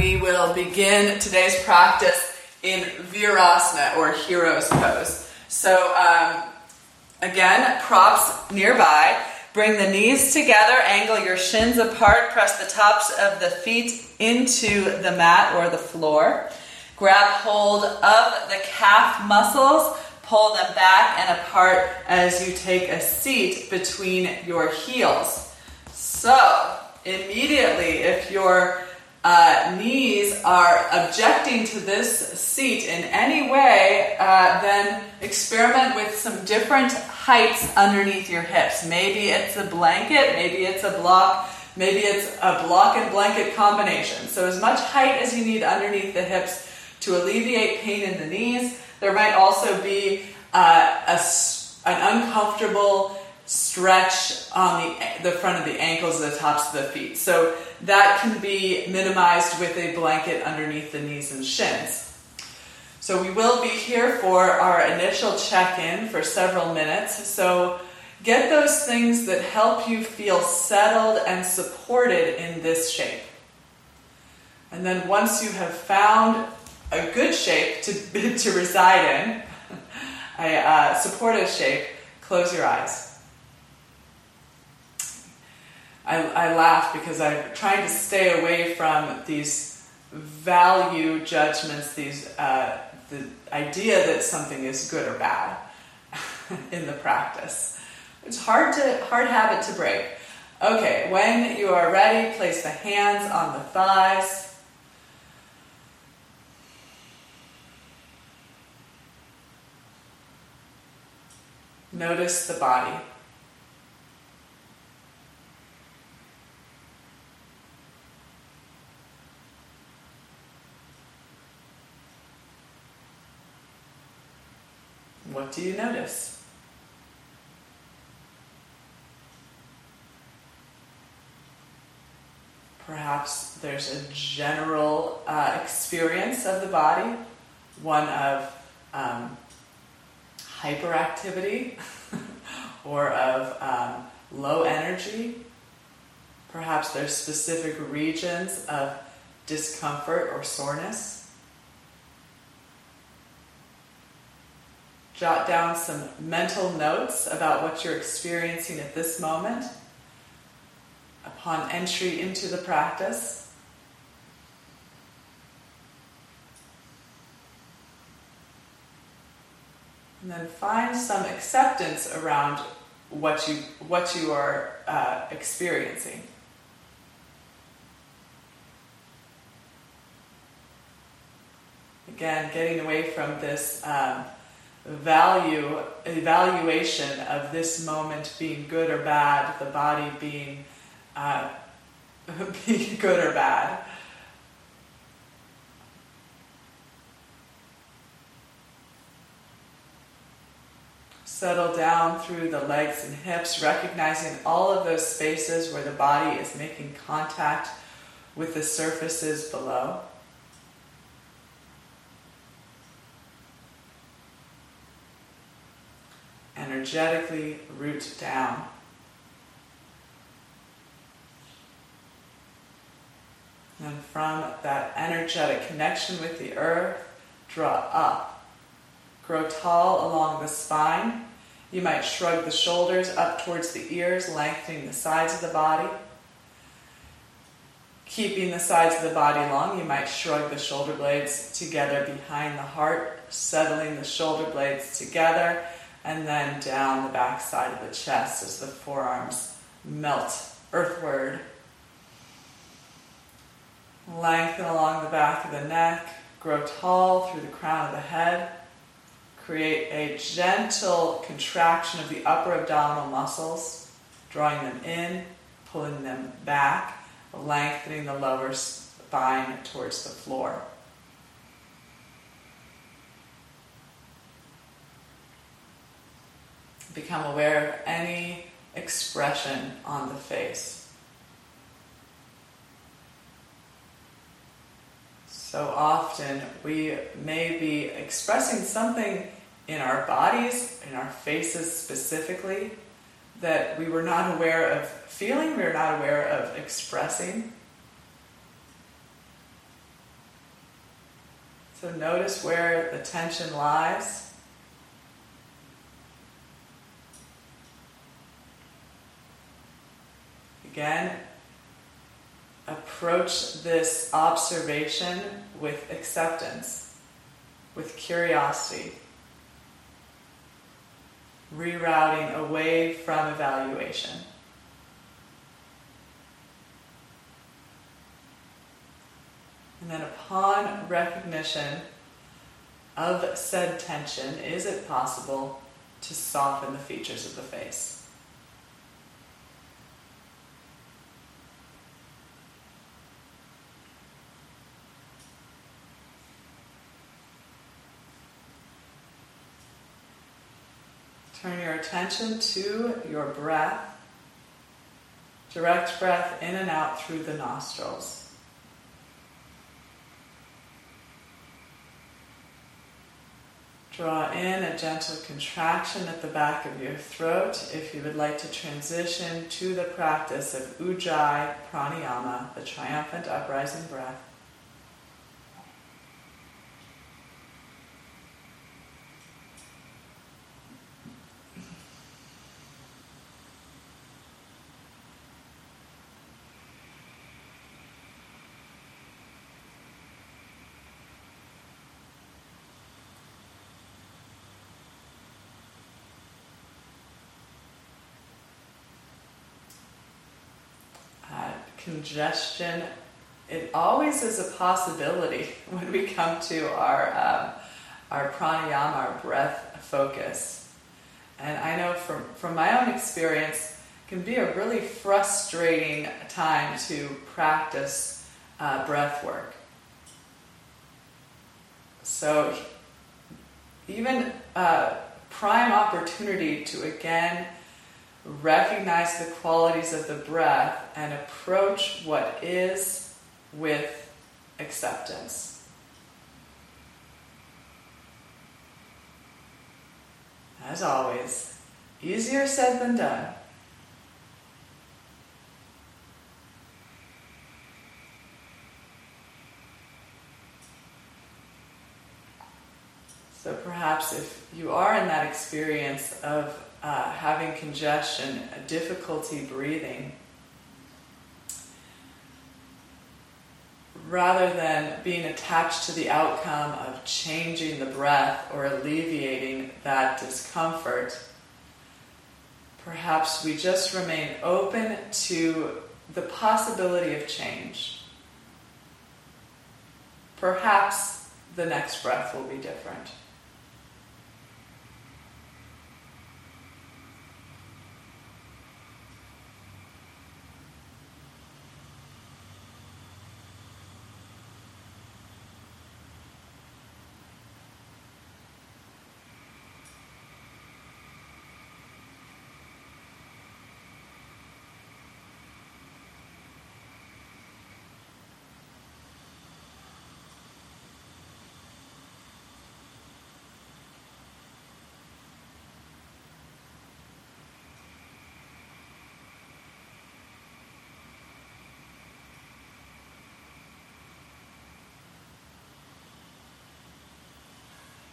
we will begin today's practice in Virasana or Hero's Pose. So, um, again, props nearby. Bring the knees together, angle your shins apart, press the tops of the feet into the mat or the floor. Grab hold of the calf muscles, pull them back and apart as you take a seat between your heels. So, immediately, if your uh, knees are objecting to this seat in any way, uh, then experiment with some different heights underneath your hips. Maybe it's a blanket, maybe it's a block, maybe it's a block and blanket combination. So, as much height as you need underneath the hips to alleviate pain in the knees. There might also be uh, a, an uncomfortable stretch on the, the front of the ankles and the tops of the feet. So that can be minimized with a blanket underneath the knees and shins. So we will be here for our initial check in for several minutes. So get those things that help you feel settled and supported in this shape. And then once you have found a good shape to, to reside in, a uh, supportive shape, close your eyes. I, I laugh because I'm trying to stay away from these value judgments, these uh, the idea that something is good or bad in the practice. It's hard to hard habit to break. Okay, when you are ready, place the hands on the thighs. Notice the body. What do you notice? Perhaps there's a general uh, experience of the body, one of um, hyperactivity or of um, low energy. Perhaps there's specific regions of discomfort or soreness. Jot down some mental notes about what you're experiencing at this moment upon entry into the practice. And then find some acceptance around what you, what you are uh, experiencing. Again, getting away from this um, value evaluation of this moment being good or bad, the body being uh, being good or bad. Settle down through the legs and hips, recognizing all of those spaces where the body is making contact with the surfaces below. Energetically root down. And from that energetic connection with the earth, draw up. Grow tall along the spine. You might shrug the shoulders up towards the ears, lengthening the sides of the body. Keeping the sides of the body long, you might shrug the shoulder blades together behind the heart, settling the shoulder blades together and then down the back side of the chest as the forearms melt earthward. Lengthen along the back of the neck, grow tall through the crown of the head. Create a gentle contraction of the upper abdominal muscles, drawing them in, pulling them back, lengthening the lower spine towards the floor. Become aware of any expression on the face. So often we may be expressing something in our bodies, in our faces specifically, that we were not aware of feeling, we were not aware of expressing. So notice where the tension lies. Again, approach this observation with acceptance, with curiosity, rerouting away from evaluation. And then, upon recognition of said tension, is it possible to soften the features of the face? Turn your attention to your breath. Direct breath in and out through the nostrils. Draw in a gentle contraction at the back of your throat if you would like to transition to the practice of Ujjayi Pranayama, the triumphant uprising breath. Congestion, it always is a possibility when we come to our, um, our pranayama, our breath focus. And I know from, from my own experience, can be a really frustrating time to practice uh, breath work. So, even uh, prime opportunity to again recognize the qualities of the breath and approach what is with acceptance. As always, easier said than done. So perhaps if you are in that experience of uh, having congestion, difficulty breathing, rather than being attached to the outcome of changing the breath or alleviating that discomfort, perhaps we just remain open to the possibility of change. Perhaps the next breath will be different.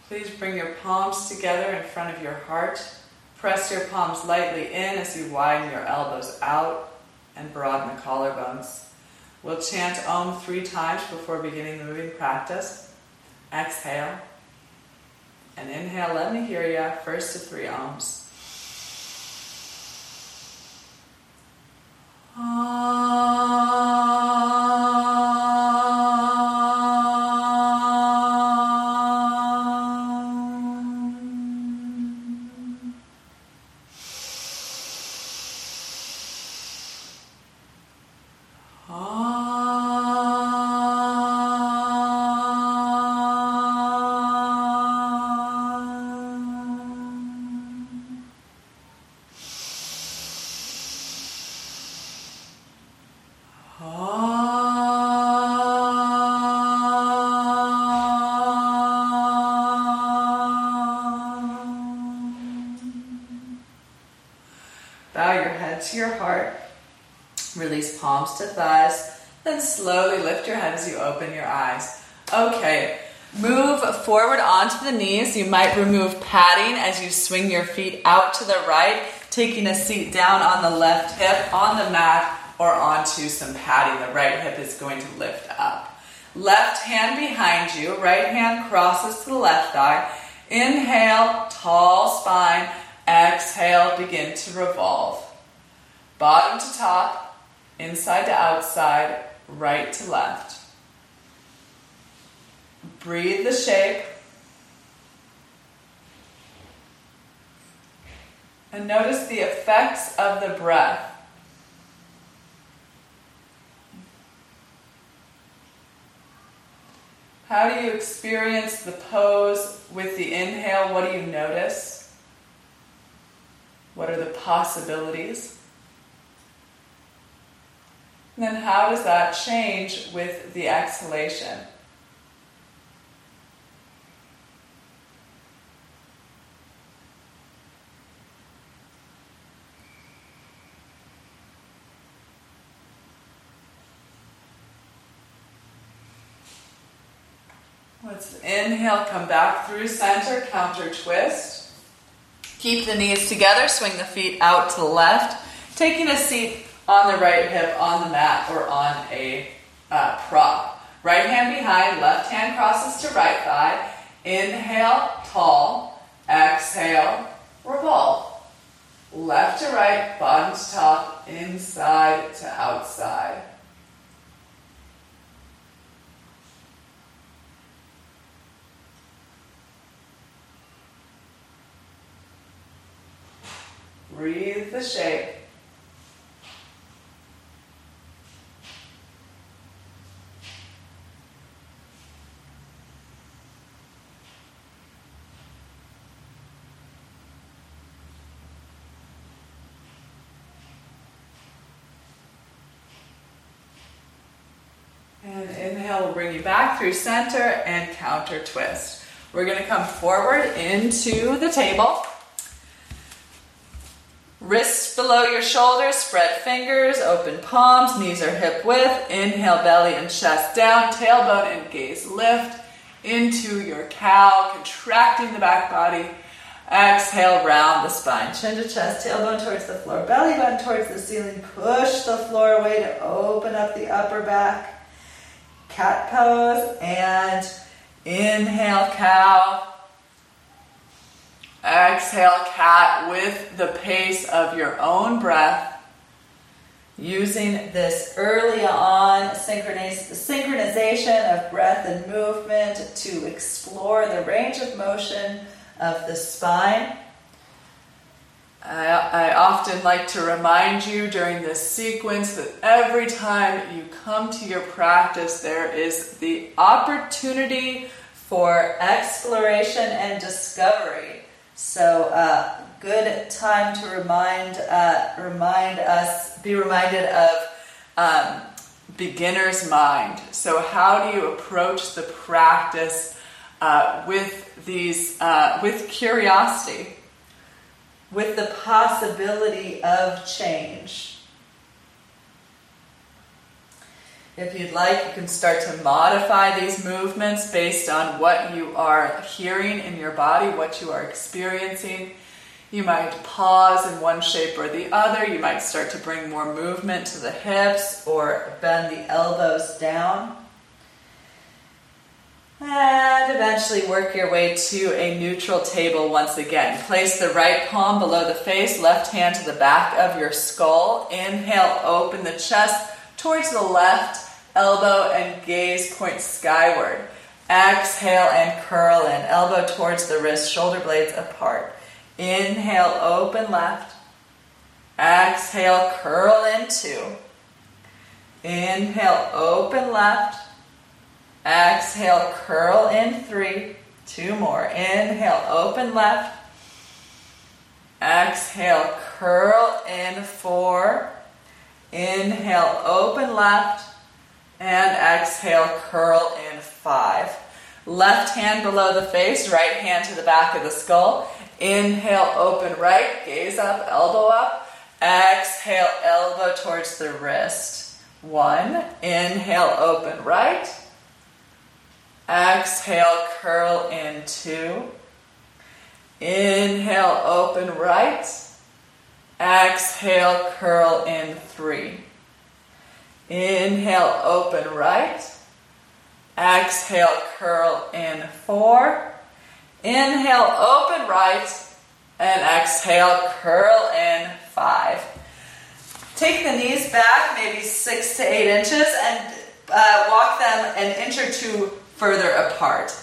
Please bring your palms together in front of your heart. Press your palms lightly in as you widen your elbows out and broaden the collarbones. We'll chant Om three times before beginning the moving practice. Exhale. And inhale, let me hear you. First to three Oms. To thighs. Then slowly lift your head as you open your eyes. Okay, Move forward onto the knees. You might remove padding as you swing your feet out to the right, taking a seat down on the left hip on the mat or onto some padding. The right hip is going to lift up. Left hand behind you, right hand crosses to the left thigh. Inhale, tall spine. Exhale, begin to revolve. Bottom to top, inside to outside, right to left. Breathe the shape. And notice the effects of the breath. How do you experience the pose with the inhale? What do you notice? What are the possibilities? And then how does that change with the exhalation? Let's inhale, come back through center, counter twist. Keep the knees together, swing the feet out to the left, taking a seat on the right hip on the mat or on a uh, prop. Right hand behind, left hand crosses to right thigh. Inhale, tall. Exhale, revolve. Left to right, bottom to top, inside to outside. Breathe the shape. Will bring you back through center and counter twist. We're going to come forward into the table. Wrists below your shoulders, spread fingers, open palms, knees are hip width. Inhale, belly and chest down, tailbone and gaze lift into your cow, contracting the back body. Exhale, round the spine. Chin to chest, tailbone towards the floor, belly button towards the ceiling. Push the floor away to open up the upper back. Cat pose and inhale, cow. Exhale, cat with the pace of your own breath. Using this early on synchronization of breath and movement to explore the range of motion of the spine. I, I, often like to remind you during this sequence that every time you come to your practice, there is the opportunity for exploration and discovery. So, uh, good time to remind uh, remind us, be reminded of um, beginner's mind. So, how do you approach the practice uh, with these uh, with curiosity, with the possibility of change? If you'd like, you can start to modify these movements based on what you are hearing in your body, what you are experiencing. You might pause in one shape or the other. You might start to bring more movement to the hips or bend the elbows down. And eventually work your way to a neutral table once again. Place the right palm below the face, left hand to the back of your skull. Inhale, open the chest towards the left elbow and gaze point skyward. Exhale and curl in, elbow towards the wrist, shoulder blades apart. Inhale, open left. Exhale, curl in two. Inhale, open left. Exhale, curl in three. Two more. Inhale, open left. Exhale, curl in four. Inhale, open left. And exhale, curl in five. Left hand below the face, right hand to the back of the skull. Inhale, open right, gaze up, elbow up. Exhale, elbow towards the wrist. One. Inhale, open right. Exhale, curl in two. Inhale, open right. Exhale, curl in three. Inhale, open right. Exhale, curl in four. Inhale, open right. And exhale, curl in five. Take the knees back, maybe six to eight inches, and uh, walk them an inch or two further apart.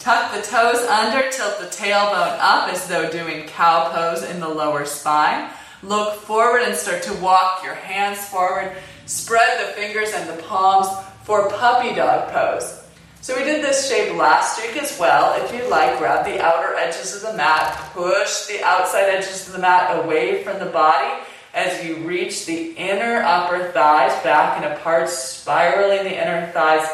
Tuck the toes under, tilt the tailbone up as though doing cow pose in the lower spine. Look forward and start to walk your hands forward. Spread the fingers and the palms for puppy dog pose. So we did this shape last week as well. If you like, grab the outer edges of the mat, push the outside edges of the mat away from the body as you reach the inner upper thighs back and apart, spiraling the inner thighs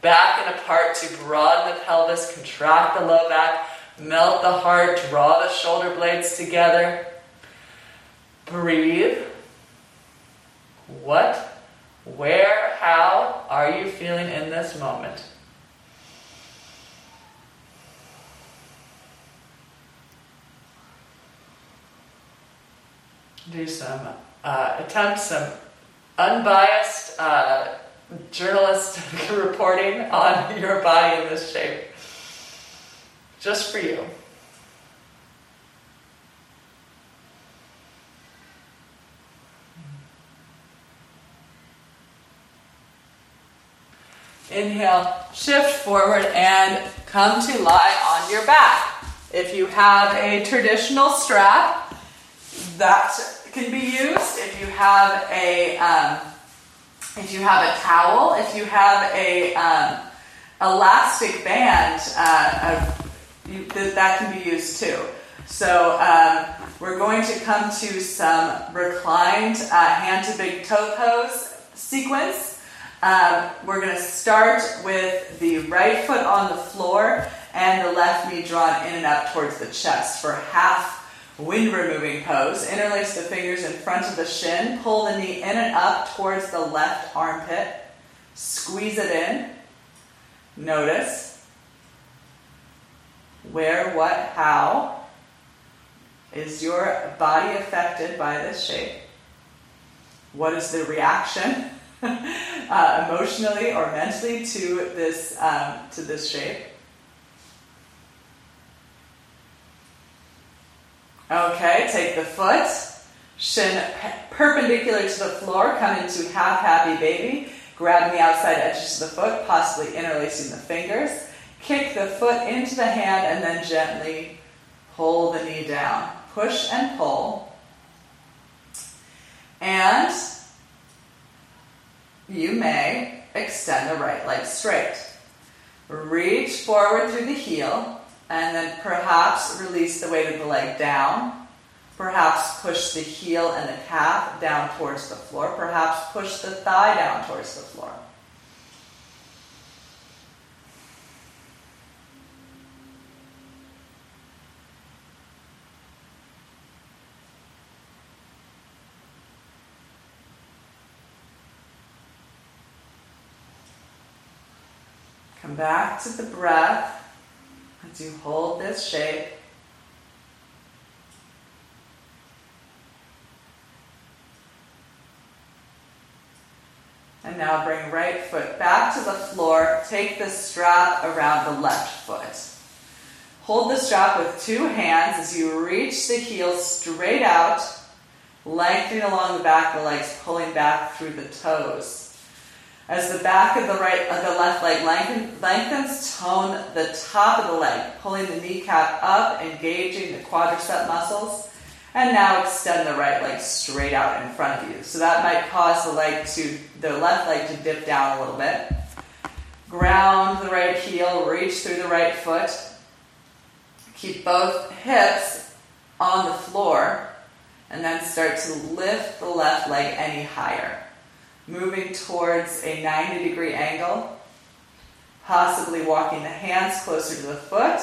back and apart to broaden the pelvis, contract the low back, melt the heart, draw the shoulder blades together. Breathe. What, where, how are you feeling in this moment? do some, uh, attempt some unbiased uh, journalistic reporting on your body in this shape. Just for you. Inhale, shift forward and come to lie on your back. If you have a traditional strap, that can be used if you have a um, if you have a towel, if you have a um, elastic band, uh, you, th- that can be used too. So um, we're going to come to some reclined uh, hand to big toe pose sequence. Um, we're going to start with the right foot on the floor and the left knee drawn in and up towards the chest for half Wind removing pose. Interlace the fingers in front of the shin. Pull the knee in and up towards the left armpit. Squeeze it in. Notice where, what, how is your body affected by this shape? What is the reaction uh, emotionally or mentally to this um, to this shape? Okay, take the foot, shin perpendicular to the floor, come into half happy baby, grabbing the outside edges of the foot, possibly interlacing the fingers. Kick the foot into the hand and then gently pull the knee down. Push and pull. And you may extend the right leg straight. Reach forward through the heel and then perhaps release the weight of the leg down. Perhaps push the heel and the calf down towards the floor. Perhaps push the thigh down towards the floor. Come back to the breath as you hold this shape. And now bring right foot back to the floor. Take the strap around the left foot. Hold the strap with two hands as you reach the heel straight out, lengthening along the back of the legs, pulling back through the toes. As the back of the right of the left leg lengthens, tone the top of the leg, pulling the kneecap up, engaging the quadricep muscles. And now extend the right leg straight out in front of you. So that might cause the leg to the left leg to dip down a little bit. Ground the right heel, reach through the right foot. Keep both hips on the floor, and then start to lift the left leg any higher moving towards a 90 degree angle, possibly walking the hands closer to the foot.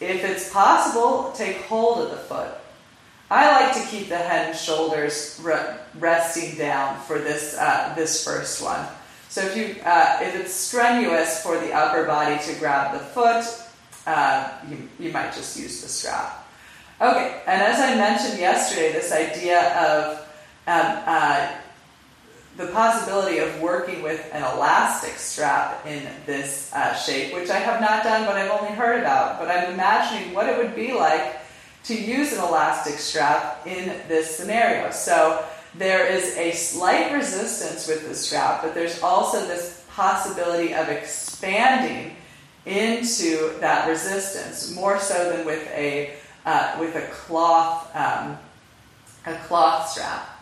If it's possible, take hold of the foot. I like to keep the head and shoulders re- resting down for this, uh, this first one. So if you uh, if it's strenuous for the upper body to grab the foot, uh, you, you might just use the strap. Okay, and as I mentioned yesterday, this idea of um, uh, the possibility of working with an elastic strap in this uh, shape, which I have not done, but I've only heard about. But I'm imagining what it would be like to use an elastic strap in this scenario. So there is a slight resistance with the strap, but there's also this possibility of expanding into that resistance more so than with a uh, with a cloth um, a cloth strap.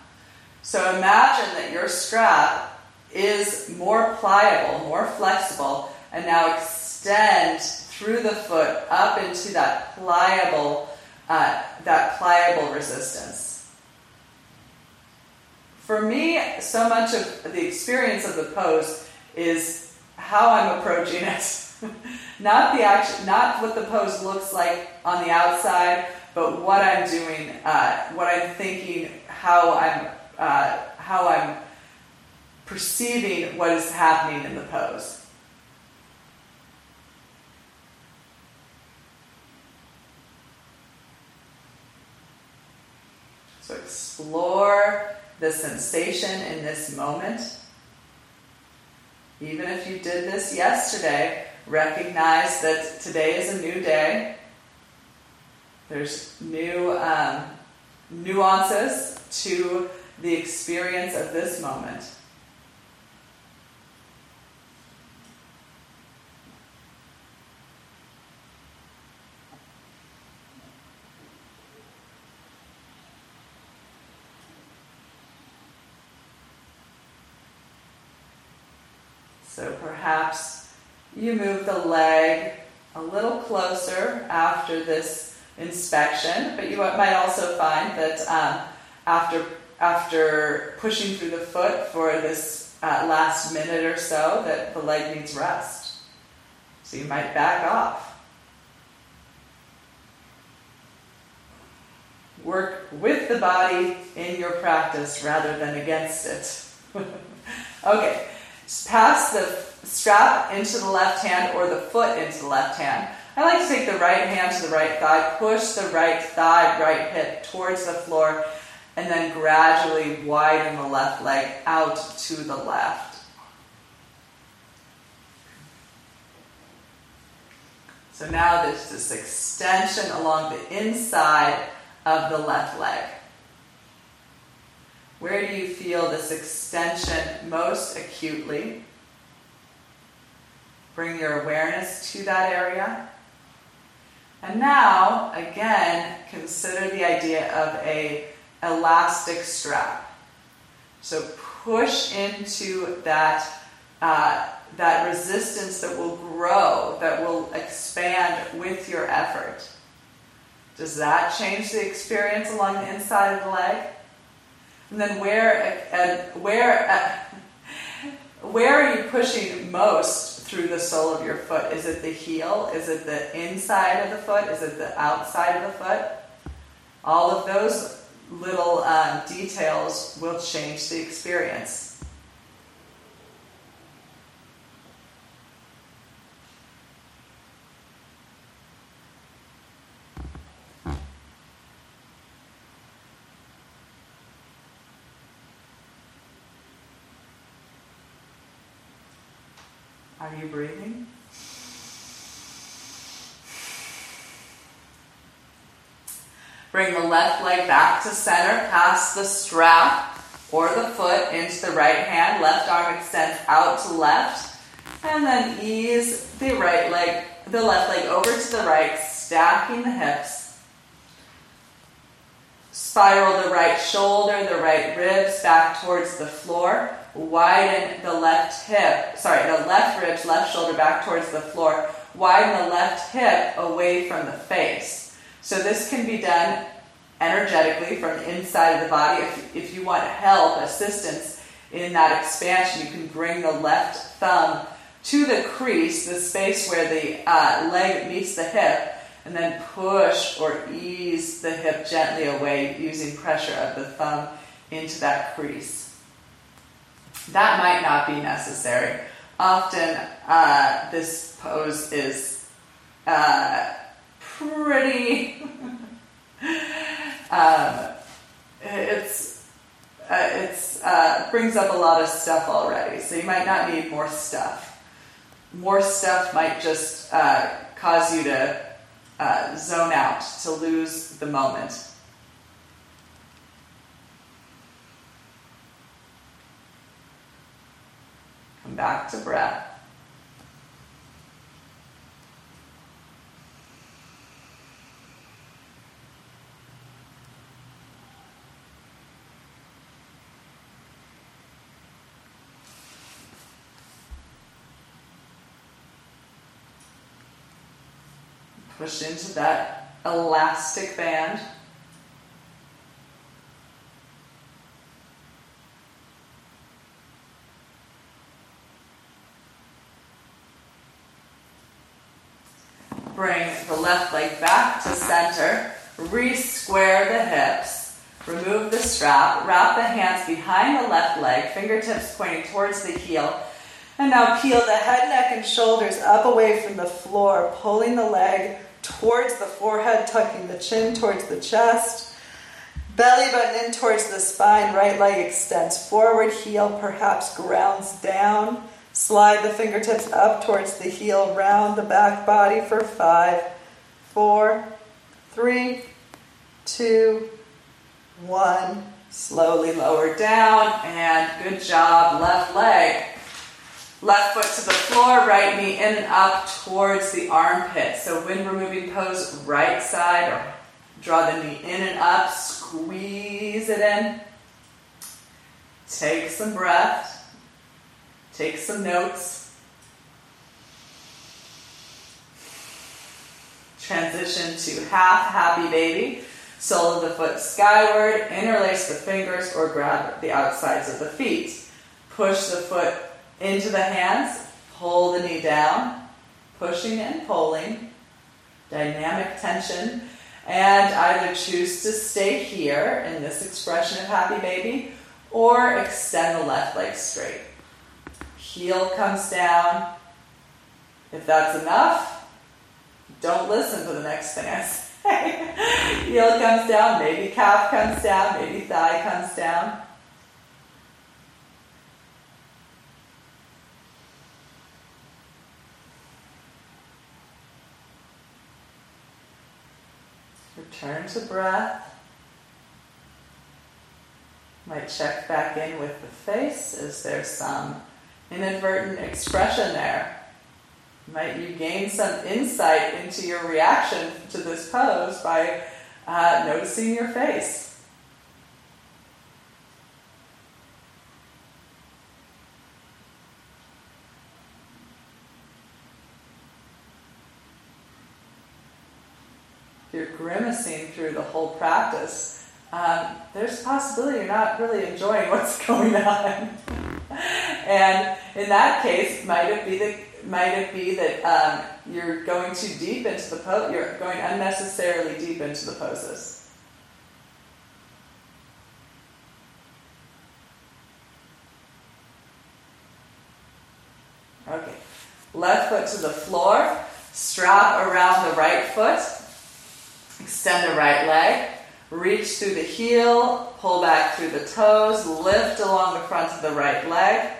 So imagine that your strap is more pliable, more flexible, and now extend through the foot up into that pliable, uh, that pliable resistance. For me, so much of the experience of the pose is how I'm approaching it. not the action, not what the pose looks like on the outside, but what I'm doing, uh, what I'm thinking, how I'm uh, how I'm perceiving what is happening in the pose. So explore the sensation in this moment. Even if you did this yesterday, recognize that today is a new day. There's new um, nuances to the experience of this moment. So perhaps you move the leg a little closer after this inspection, but you might also find that um, after after pushing through the foot for this uh, last minute or so that the leg needs rest. So you might back off. Work with the body in your practice rather than against it. okay, pass the strap into the left hand or the foot into the left hand. I like to take the right hand to the right thigh, push the right thigh, right hip towards the floor, and then gradually widen the left leg out to the left. So now there's this extension along the inside of the left leg. Where do you feel this extension most acutely? Bring your awareness to that area. And now, again, consider the idea of a elastic strap. So push into that, uh, that resistance that will grow, that will expand with your effort. Does that change the experience along the inside of the leg? And then where, uh, where, where are you pushing most through the sole of your foot? Is it the heel? Is it the inside of the foot? Is it the outside of the foot? All of those little um, details will change the experience. Are you breathing? Bring the left leg back to center, pass the strap or the foot into the right hand. Left arm extends out to left. And then ease the right leg, the left leg over to the right, stacking the hips. Spiral the right shoulder, the right ribs back towards the floor. Widen the left hip, sorry, the left ribs, left shoulder back towards the floor. Widen the left hip away from the face. So this can be done energetically from the inside of the body. If, if you want help, assistance in that expansion, you can bring the left thumb to the crease, the space where the uh, leg meets the hip, and then push or ease the hip gently away using pressure of the thumb into that crease. that might not be necessary. Often, uh, this pose is uh, pretty. um, it's uh, it's uh, brings up a lot of stuff already, so you might not need more stuff. More stuff might just uh, cause you to uh, zone out, to lose the moment. Come back to breath. Push into that elastic band. Bring the left leg back to center. Re-square the hips. Remove the strap. Wrap the hands behind the left leg, fingertips pointing towards the heel. And now peel the head, neck, and shoulders up away from the floor, pulling the leg towards the forehead, tucking the chin towards the chest. Belly button in towards the spine, right leg extends forward, heel perhaps grounds down. Slide the fingertips up towards the heel, round the back body for five, four, three, two, one. Slowly lower down, and good job, left leg. Left foot to the floor, right knee in and up towards the armpit. So, wind removing pose, right side, or draw the knee in and up, squeeze it in. Take some breath. Take some notes. Transition to half happy baby. Sole of the foot skyward, interlace the fingers or grab the outsides of the feet. Push the foot into the hands, pull the knee down, pushing and pulling, dynamic tension, and either choose to stay here in this expression of happy baby or extend the left leg straight. Heel comes down. If that's enough, don't listen to the next thing I say. Heel comes down, maybe calf comes down, maybe thigh comes down. Return to breath. Might check back in with the face. Is there some inadvertent expression there? Might you gain some insight into your reaction to this pose by uh, noticing your face? you're grimacing through the whole practice, um, there's a possibility you're not really enjoying what's going on. and in that case, might it be that might it be that um, you're going too deep into the pose? You're going unnecessarily deep into the poses. Okay, left foot to the floor, strap around the right foot, extend the right leg. Reach through the heel, pull back through the toes, lift along the front of the right leg.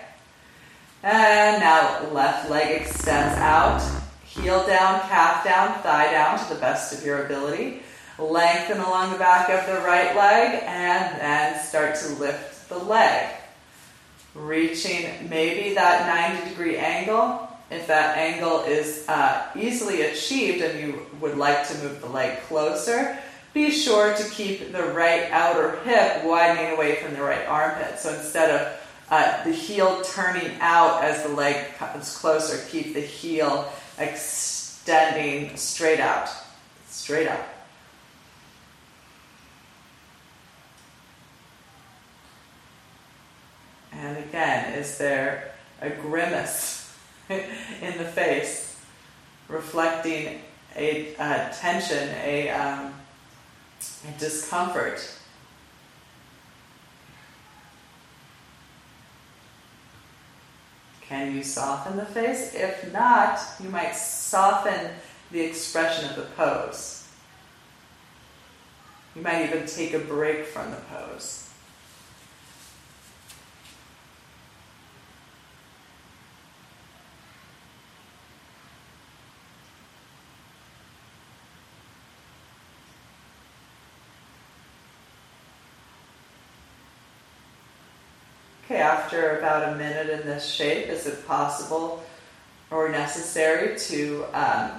And now left leg extends out. Heel down, calf down, thigh down to the best of your ability. Lengthen along the back of the right leg and then start to lift the leg. Reaching maybe that 90 degree angle. If that angle is uh, easily achieved and you would like to move the leg closer, be sure to keep the right outer hip widening away from the right armpit. So instead of uh, the heel turning out as the leg comes closer, keep the heel extending straight out. Straight out. And again, is there a grimace in the face reflecting a uh, tension, a um, and discomfort. Can you soften the face? If not, you might soften the expression of the pose. You might even take a break from the pose. Okay, after about a minute in this shape, is it possible or necessary to um,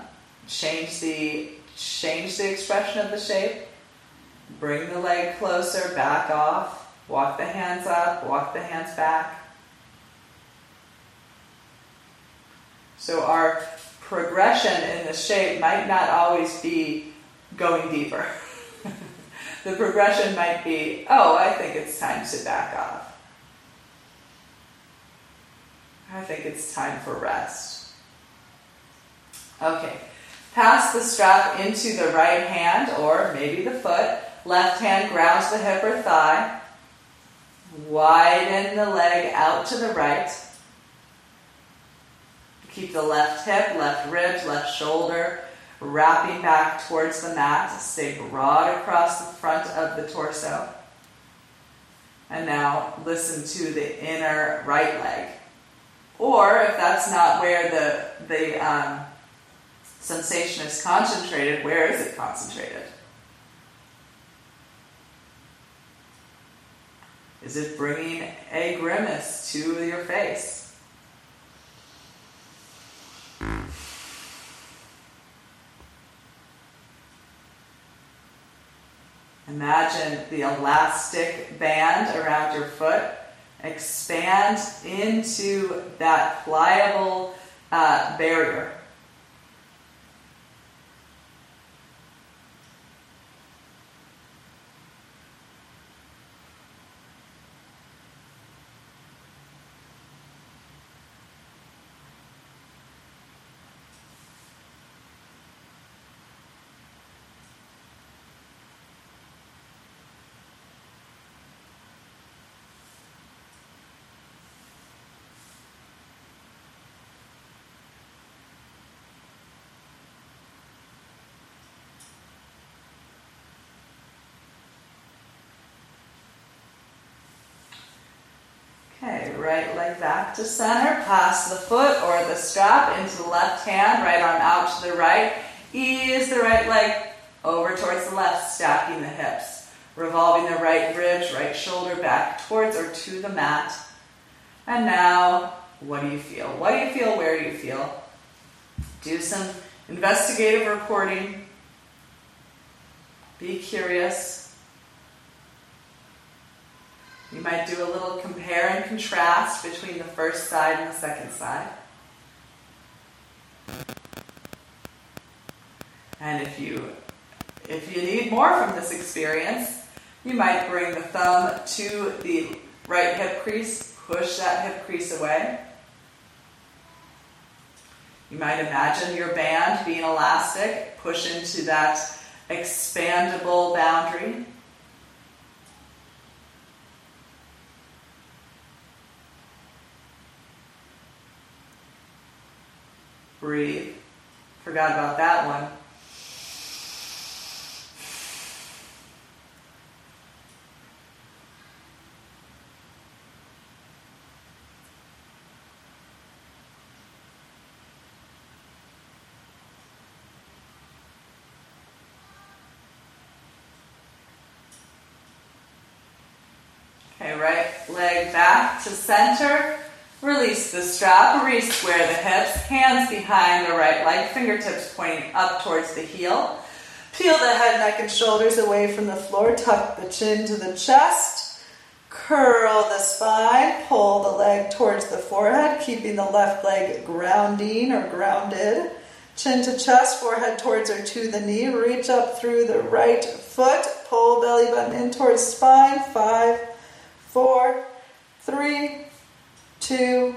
change the change the expression of the shape? Bring the leg closer, back off, walk the hands up, walk the hands back. So our progression in the shape might not always be going deeper. the progression might be, oh, I think it's time to back off. I think it's time for rest. Okay, pass the strap into the right hand or maybe the foot. Left hand grounds the hip or thigh. Widen the leg out to the right. Keep the left hip, left ribs, left shoulder wrapping back towards the mat. Stay broad across the front of the torso. And now listen to the inner right leg. Or if that's not where the, the um, sensation is concentrated, where is it concentrated? Is it bringing a grimace to your face? Imagine the elastic band around your foot expand into that pliable uh, barrier. Okay, right leg back to center, pass the foot or the strap into the left hand, right arm out to the right. Ease the right leg over towards the left, stacking the hips. Revolving the right ribs, right shoulder back towards or to the mat. And now, what do you feel? What do you feel? Where do you feel? Do some investigative reporting. Be curious. You might do a little compare and contrast between the first side and the second side. And if you if you need more from this experience, you might bring the thumb to the right hip crease, push that hip crease away. You might imagine your band being elastic, push into that expandable boundary. Breathe. Forgot about that one. Okay, right leg back to center. Release the strap, re-square the hips, hands behind the right leg, fingertips pointing up towards the heel. Peel the head, neck, and shoulders away from the floor. Tuck the chin to the chest. Curl the spine. Pull the leg towards the forehead, keeping the left leg grounding or grounded. Chin to chest, forehead towards or to the knee. Reach up through the right foot. Pull belly button in towards spine. Five, four, three, two,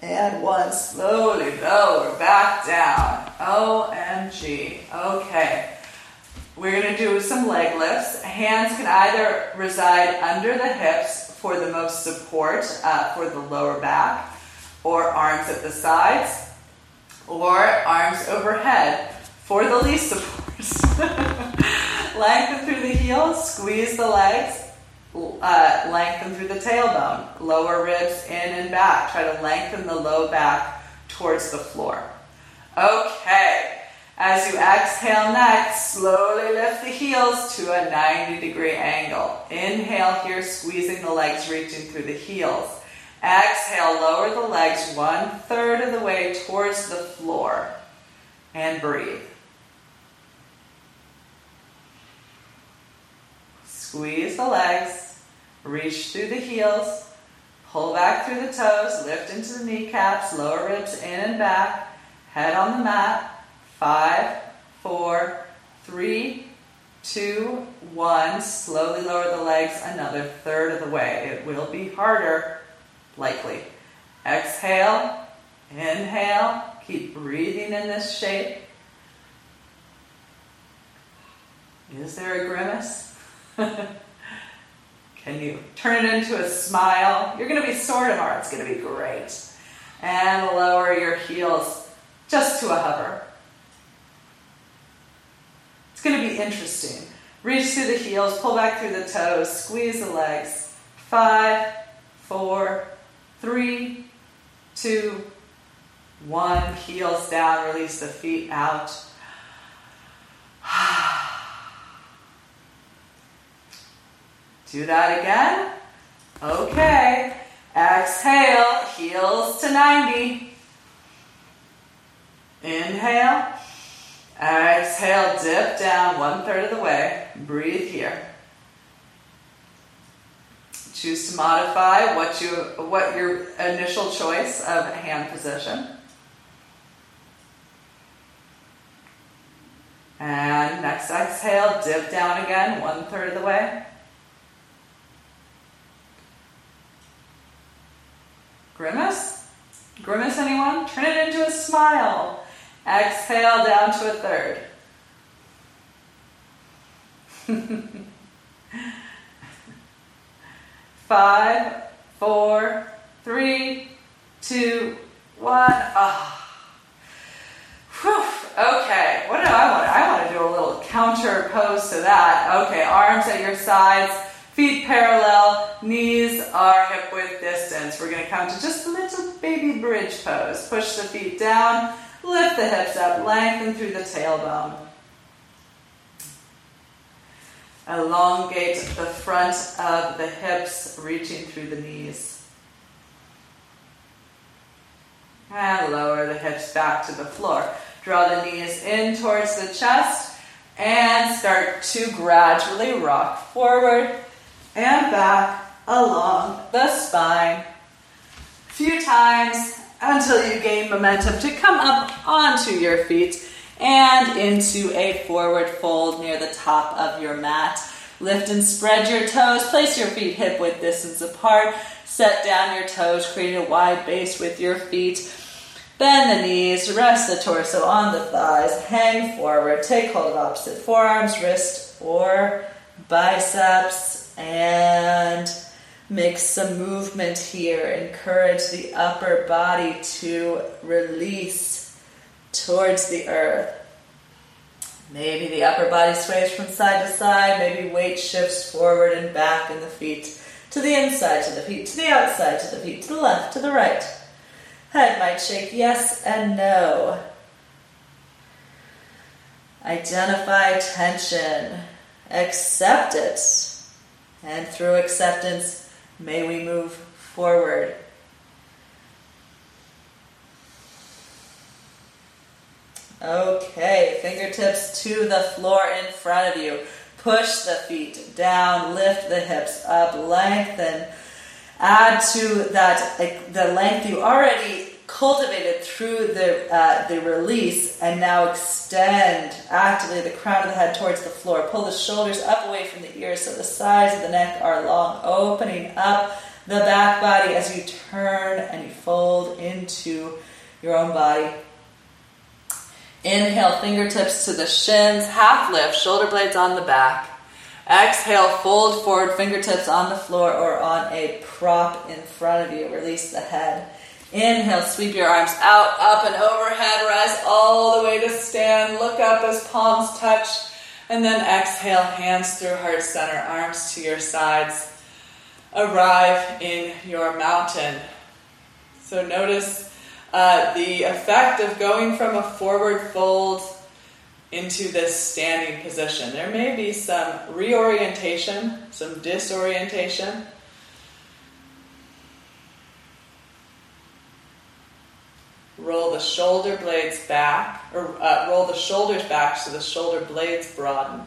and one. Slowly lower, back down. OMG. Okay. We're going to do some leg lifts. Hands can either reside under the hips for the most support uh, for the lower back, or arms at the sides, or arms overhead for the least support. lengthen through the heels, squeeze the legs, uh, lengthen through the tailbone, lower ribs in and back. Try to lengthen the low back towards the floor. Okay, as you exhale next, slowly lift the heels to a 90 degree angle. Inhale here, squeezing the legs, reaching through the heels. Exhale, lower the legs one third of the way towards the floor and breathe. Squeeze the legs, reach through the heels, pull back through the toes, lift into the kneecaps, lower ribs in and back, head on the mat. Five, four, three, two, one. Slowly lower the legs another third of the way. It will be harder, likely. Exhale, inhale, keep breathing in this shape. Is there a grimace? Can you turn it into a smile? You're going to be sore tomorrow. It's going to be great. And lower your heels just to a hover. It's going to be interesting. Reach through the heels, pull back through the toes, squeeze the legs. Five, four, three, two, one. Heels down, release the feet out. Do that again. Okay. Exhale, heels to 90. Inhale. Exhale, dip down one third of the way. Breathe here. Choose to modify what you what your initial choice of hand position. And next exhale, dip down again, one third of the way. Grimace? Grimace, anyone? Turn it into a smile. Exhale down to a third. Five, four, three, two, one. Ah. Okay, what do I want? I want to do a little counter pose to that. Okay, arms at your sides Feet parallel, knees are hip width distance. We're going to come to just a little baby bridge pose. Push the feet down, lift the hips up, lengthen through the tailbone. Elongate the front of the hips, reaching through the knees. And lower the hips back to the floor. Draw the knees in towards the chest and start to gradually rock forward and back along the spine. A few times until you gain momentum to come up onto your feet and into a forward fold near the top of your mat. Lift and spread your toes. Place your feet hip width distance apart. Set down your toes, create a wide base with your feet. Bend the knees, rest the torso on the thighs, hang forward, take hold of opposite forearms, wrist, or biceps and make some movement here. Encourage the upper body to release towards the earth. Maybe the upper body sways from side to side, maybe weight shifts forward and back in the feet, to the inside, to the feet, to the outside, to the feet, to the left, to the right. Head might shake yes and no. Identify tension, accept it and through acceptance, may we move forward. Okay, fingertips to the floor in front of you. Push the feet down, lift the hips up, lengthen. Add to that the length you already cultivated through the, uh, the release and now extend actively the crown of the head towards the floor. Pull the shoulders up away from the ears so the sides of the neck are long, opening up the back body as you turn and you fold into your own body. Inhale, fingertips to the shins, half lift, shoulder blades on the back. Exhale, fold forward, fingertips on the floor or on a prop in front of you. Release the head. Inhale, sweep your arms out, up and overhead, rise all the way to stand. Look up as palms touch. And then exhale, hands through heart center, arms to your sides. Arrive in your mountain. So notice uh, the effect of going from a forward fold into this standing position. There may be some reorientation, some disorientation. Roll the shoulder blades back, or uh, roll the shoulders back so the shoulder blades broaden.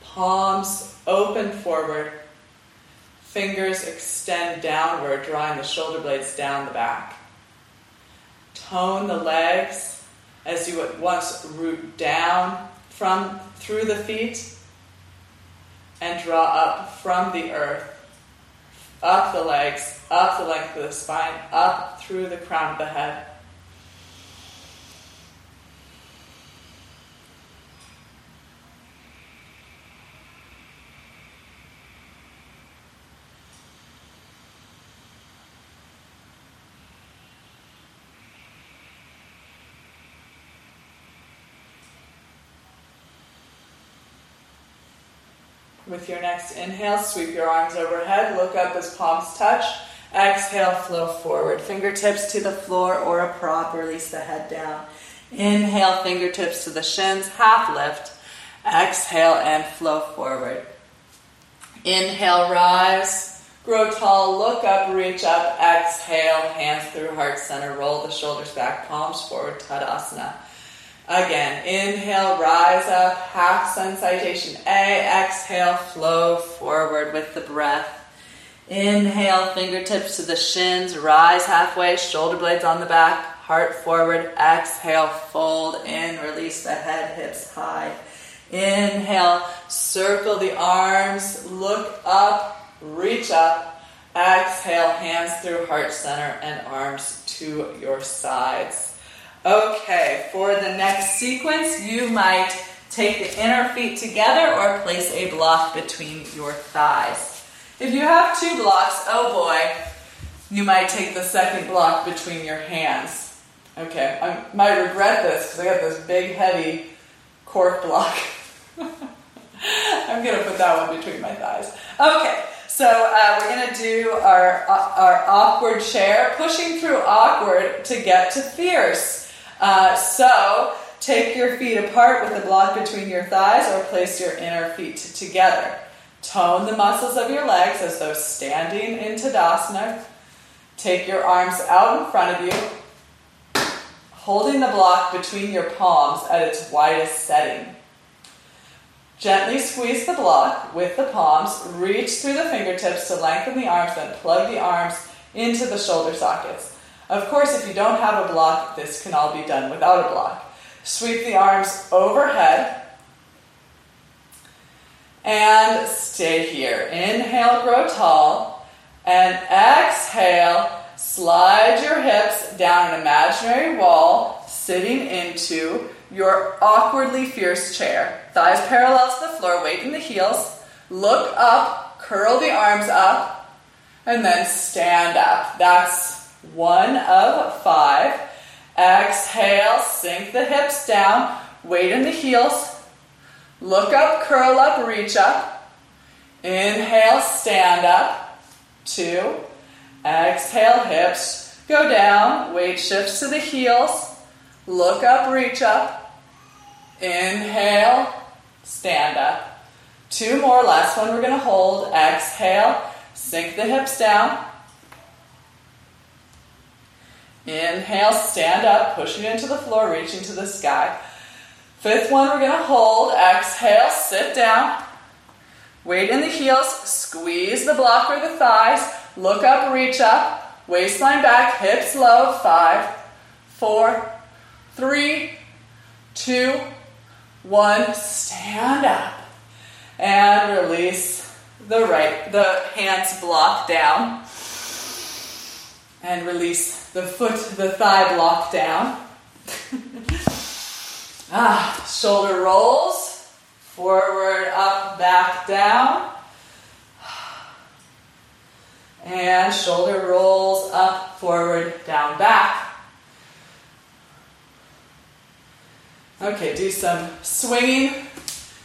Palms open forward. Fingers extend downward, drawing the shoulder blades down the back. Tone the legs as you at once root down from through the feet and draw up from the earth, up the legs, up the length of the spine, up through the crown of the head. With your next inhale, sweep your arms overhead, look up as palms touch. Exhale, flow forward. Fingertips to the floor or a prop, release the head down. Inhale, fingertips to the shins, half lift. Exhale and flow forward. Inhale, rise, grow tall, look up, reach up. Exhale, hands through heart center, roll the shoulders back, palms forward, Tadasana. Again, inhale, rise up, half sun salutation A. Exhale, flow forward with the breath. Inhale, fingertips to the shins, rise halfway, shoulder blades on the back, heart forward. Exhale, fold in, release the head, hips high. Inhale, circle the arms, look up, reach up. Exhale, hands through heart center and arms to your sides. Okay, for the next sequence, you might take the inner feet together or place a block between your thighs. If you have two blocks, oh boy, you might take the second block between your hands. Okay, I might regret this because I got this big, heavy cork block. I'm to put that one between my thighs. Okay, so uh, we're to do our, our awkward chair, pushing through awkward to get to fierce. Uh, so take your feet apart with a block between your thighs or place your inner feet together. Tone the muscles of your legs as though standing in Tadasana. Take your arms out in front of you, holding the block between your palms at its widest setting. Gently squeeze the block with the palms, reach through the fingertips to lengthen the arms, then plug the arms into the shoulder sockets. Of course, if you don't have a block, this can all be done without a block. Sweep the arms overhead and stay here. Inhale, grow tall, and exhale, slide your hips down an imaginary wall, sitting into your awkwardly fierce chair. Thighs parallel to the floor, weight in the heels. Look up, curl the arms up, and then stand up. That's one of five. Exhale, sink the hips down, weight in the heels. Look up, curl up, reach up. Inhale, stand up. Two. Exhale, hips go down, weight shifts to the heels. Look up, reach up. Inhale, stand up. Two more, last one we're to hold. Exhale, sink the hips down. Inhale, stand up, pushing into the floor, reaching to the sky. Fifth one, we're to hold. Exhale, sit down. Weight in the heels, squeeze the block or the thighs. Look up, reach up. Waistline back, hips low. Five, four, three, two, one. Stand up. And release the right, the hands block down. And release the foot, the thigh block down. ah, shoulder rolls, forward, up, back, down. And shoulder rolls up, forward, down, back. Okay, do some swinging.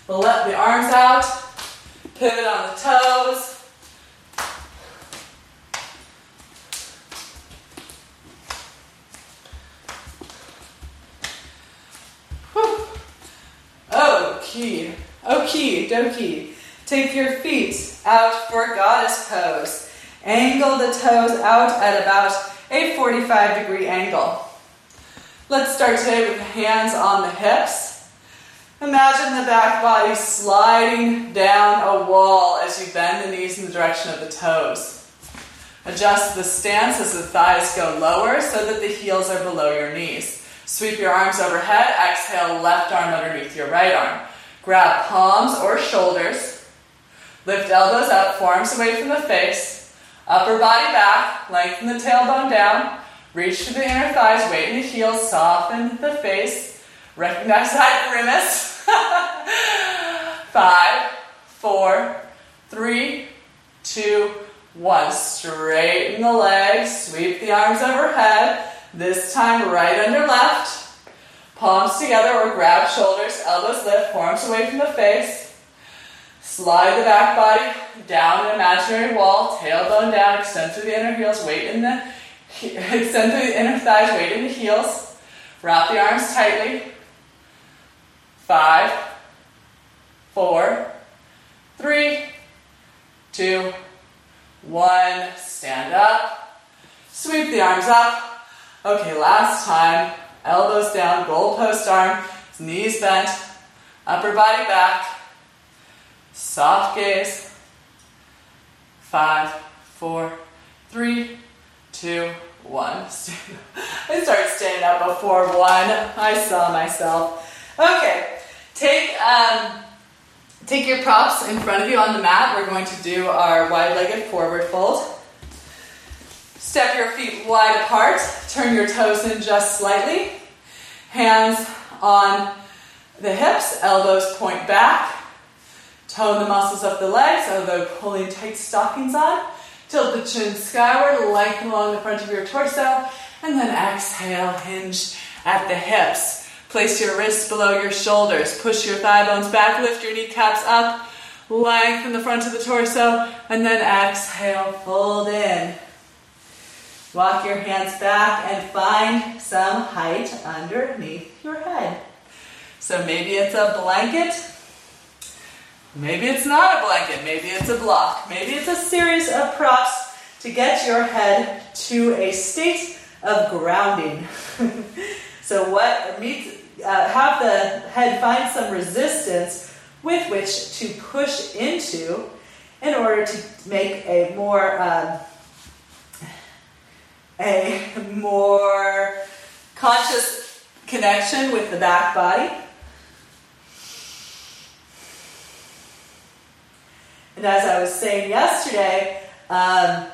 Let the arms out. Pivot on the toes. Oh, okay, okie oh, dokie. Take your feet out for goddess pose. Angle the toes out at about a 45 degree angle. Let's start today with the hands on the hips. Imagine the back body sliding down a wall as you bend the knees in the direction of the toes. Adjust the stance as the thighs go lower so that the heels are below your knees. Sweep your arms overhead. Exhale, left arm underneath your right arm. Grab palms or shoulders. Lift elbows up, forearms away from the face. Upper body back, lengthen the tailbone down. Reach to the inner thighs, weight in the heels, soften the face. Recognize that grimace. Five, four, three, two, one. Straighten the legs, sweep the arms overhead. This time right under left. Palms together or grab shoulders, elbows lift, forearms away from the face. Slide the back body down an imaginary wall, tailbone down, extend through the inner heels, weight in the extend through the inner thighs, weight in the heels. Wrap the arms tightly. Five, four, three, two, one. Stand up. Sweep the arms up. Okay, last time. Elbows down, goalpost arm, knees bent, upper body back. Soft gaze. Five, four, three, two, one. I started standing up before one. I saw myself. Okay, take um, take your props in front of you on the mat. We're going to do our wide-legged forward fold. Step your feet wide apart. Turn your toes in just slightly. Hands on the hips, elbows point back. Tone the muscles of the legs, although pulling tight stockings on. Tilt the chin skyward, lengthen along the front of your torso, and then exhale, hinge at the hips. Place your wrists below your shoulders. Push your thigh bones back, lift your kneecaps up, lengthen the front of the torso, and then exhale, fold in. Walk your hands back and find some height underneath your head. So maybe it's a blanket, maybe it's not a blanket, maybe it's a block, maybe it's a series of props to get your head to a state of grounding. so what meets, uh, have the head find some resistance with which to push into in order to make a more um, a more conscious connection with the back body. And as I was saying yesterday, um,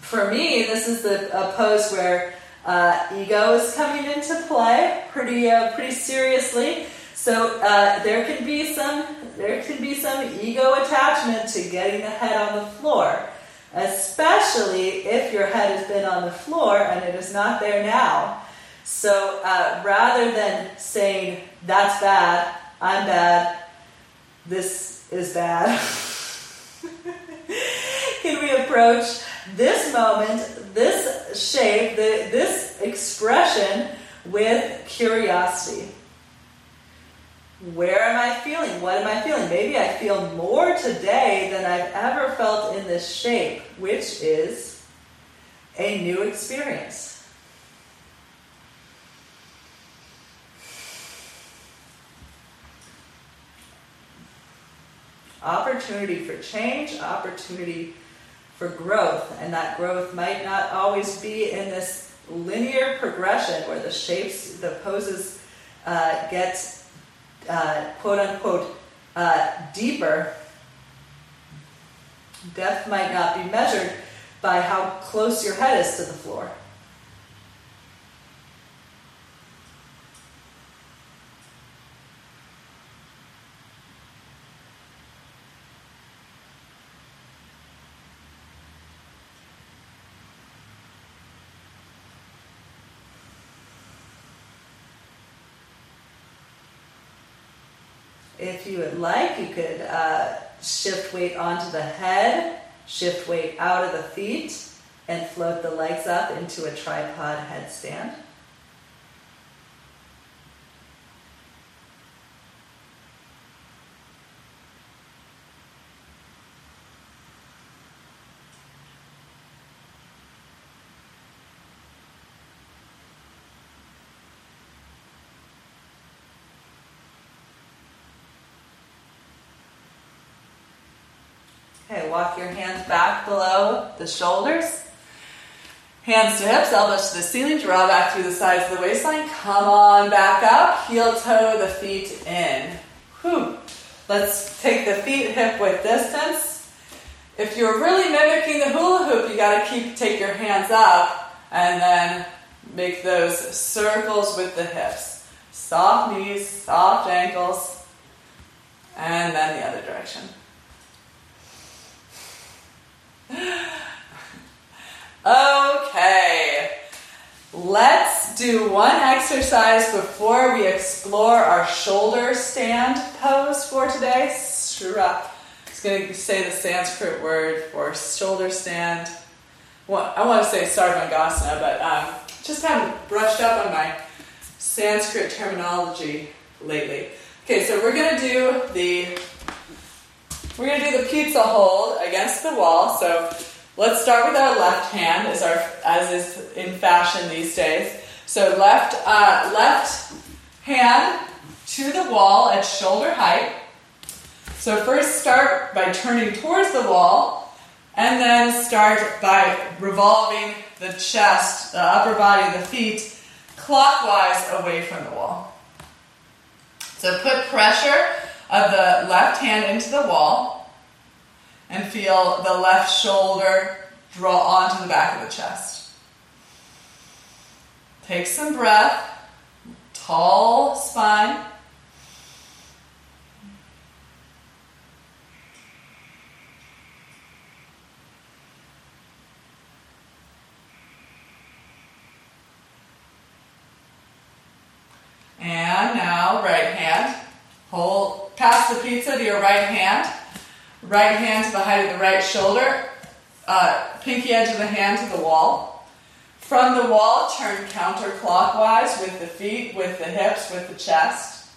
for me, this is the a pose where uh, ego is coming into play pretty uh, pretty seriously. So uh, there can be some there can be some ego attachment to getting the head on the floor especially if your head has been on the floor and it is not there now. So uh, rather than saying, that's bad, I'm bad, this is bad, can we approach this moment, this shape, the, this expression with curiosity? Where am I feeling? What am I feeling? Maybe I feel more today than I've ever felt in this shape, which is a new experience. Opportunity for change, opportunity for growth, and that growth might not always be in this linear progression where the shapes, the poses uh, get uh, quote unquote uh, deeper, depth might not be measured by how close your head is to the floor. If you would like, you could uh, shift weight onto the head, shift weight out of the feet, and float the legs up into a tripod headstand. Walk your hands back below the shoulders. Hands to hips, elbows to the ceiling, draw back through the sides of the waistline. Come on back up, heel toe the feet in. Whew. Let's take the feet hip width distance. If you're really mimicking the hula hoop, you gotta keep take your hands up and then make those circles with the hips. Soft knees, soft ankles, and then the other direction. Okay, let's do one exercise before we explore our shoulder stand pose for today. Shura. It's going to say the Sanskrit word for shoulder stand. Well, I want to say Sarvangasana, but um, just haven't brushed up on my Sanskrit terminology lately. Okay, so we're going to do the we're going to do the pizza hold against the wall. So let's start with our left hand, as, our, as is in fashion these days. So left, uh, left hand to the wall at shoulder height. So first start by turning towards the wall, and then start by revolving the chest, the upper body, the feet clockwise away from the wall. So put pressure of the left hand into the wall and feel the left shoulder draw onto the back of the chest. Take some breath, tall spine. And now right hand. Hold, pass the pizza to your right hand. Right hand to the height of the right shoulder. Uh, pinky edge of the hand to the wall. From the wall, turn counterclockwise with the feet, with the hips, with the chest.